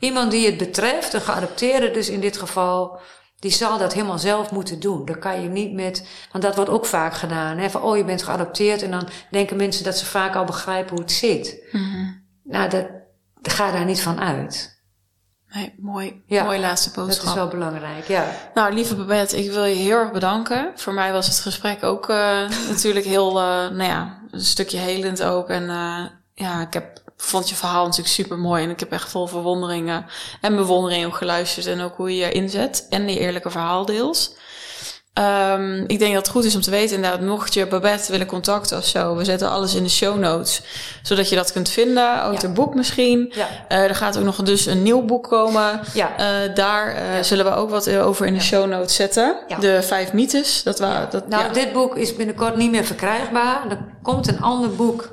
iemand die het betreft, een geadopteerde dus in dit geval, die zal dat helemaal zelf moeten doen. Dat kan je niet met, want dat wordt ook vaak gedaan. Hè? Van, oh, je bent geadopteerd en dan denken mensen dat ze vaak al begrijpen hoe het zit. Nou, dat, ga daar niet van uit. Nee, mooi. Ja, Mooie laatste Dat boodschap. is wel belangrijk, ja. Nou, lieve Babette, ik wil je heel erg bedanken. Voor mij was het gesprek ook eh, natuurlijk heel, eh, nou ja, een stukje helend ook. En eh, ja, ik heb, vond je verhaal natuurlijk super mooi. En ik heb echt vol verwondering eh, en bewondering ook geluisterd. En ook hoe je je inzet en die eerlijke verhaaldeels. Ehm, ik denk dat het goed is om te weten, inderdaad, mocht je Babette willen contacten of zo, we zetten alles in de show notes, zodat je dat kunt vinden. Ook Ja. het boek misschien. Ja. Eh, er gaat ook nog dus een nieuw boek komen. Ja. Eh, daar eh, zullen we ook wat over in de show notes zetten. De vijf mythes. Dat dat, Nou, dit boek is binnenkort niet meer verkrijgbaar. Er komt een ander boek.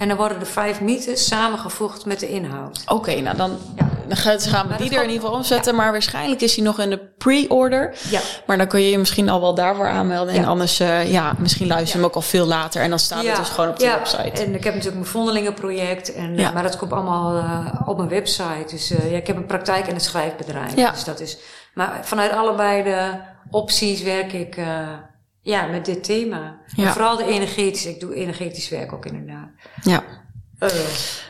En dan worden de vijf mythes samengevoegd met de inhoud. Oké, nou dan Ja. dan gaan we die er in ieder geval omzetten. Maar waarschijnlijk is hij nog in de pre-order. Ja. Maar dan kun je je misschien al wel daarvoor aanmelden. En anders, eh, ja, misschien luister je hem ook al veel later. En dan staat het dus gewoon op de ja. website. En ik heb natuurlijk mijn vondelingenproject. En, Ja. eh, Maar dat komt allemaal eh, op mijn website. Dus ja, ik heb een praktijk en een schrijfbedrijf. Ja. Dus dat is, maar vanuit allebei de opties werk ik ja, met dit thema. Ja. En vooral de energetische. Ik doe energetisch werk ook inderdaad. Ja. Eh,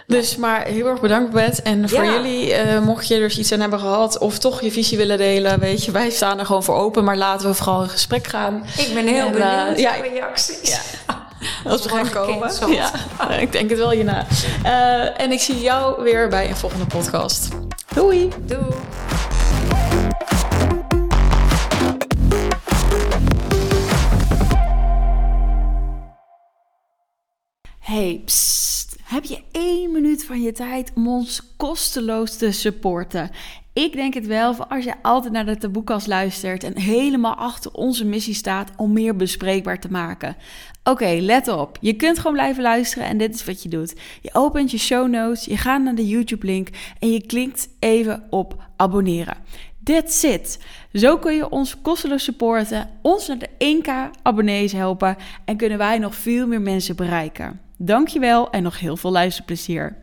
Dus maar heel erg bedankt, Bet. En voor Ja. jullie, eh, mocht je er dus iets aan hebben gehad... of toch je visie willen delen, weet je... wij staan er gewoon voor open, maar laten we vooral in gesprek gaan. ik ben heel En, benieuwd naar ja. reacties. Als we gaan komen. Ja, ik denk het wel hierna. En ik zie jou weer bij een volgende podcast. Doei! Doei. Hey. Heb je één minuut van je tijd om ons kosteloos te supporten? Ik denk het wel, voor als je altijd naar de taboekast luistert en helemaal achter onze missie staat om meer bespreekbaar te maken. Oké, let op. Je kunt gewoon blijven luisteren en dit is wat je doet. Je opent je show notes, je gaat naar de YouTube-link en je klikt even op abonneren. That's it. Zo kun je ons kosteloos supporten, ons naar de 1k abonnees helpen en kunnen wij nog veel meer mensen bereiken. Dankjewel en nog heel veel luisterplezier.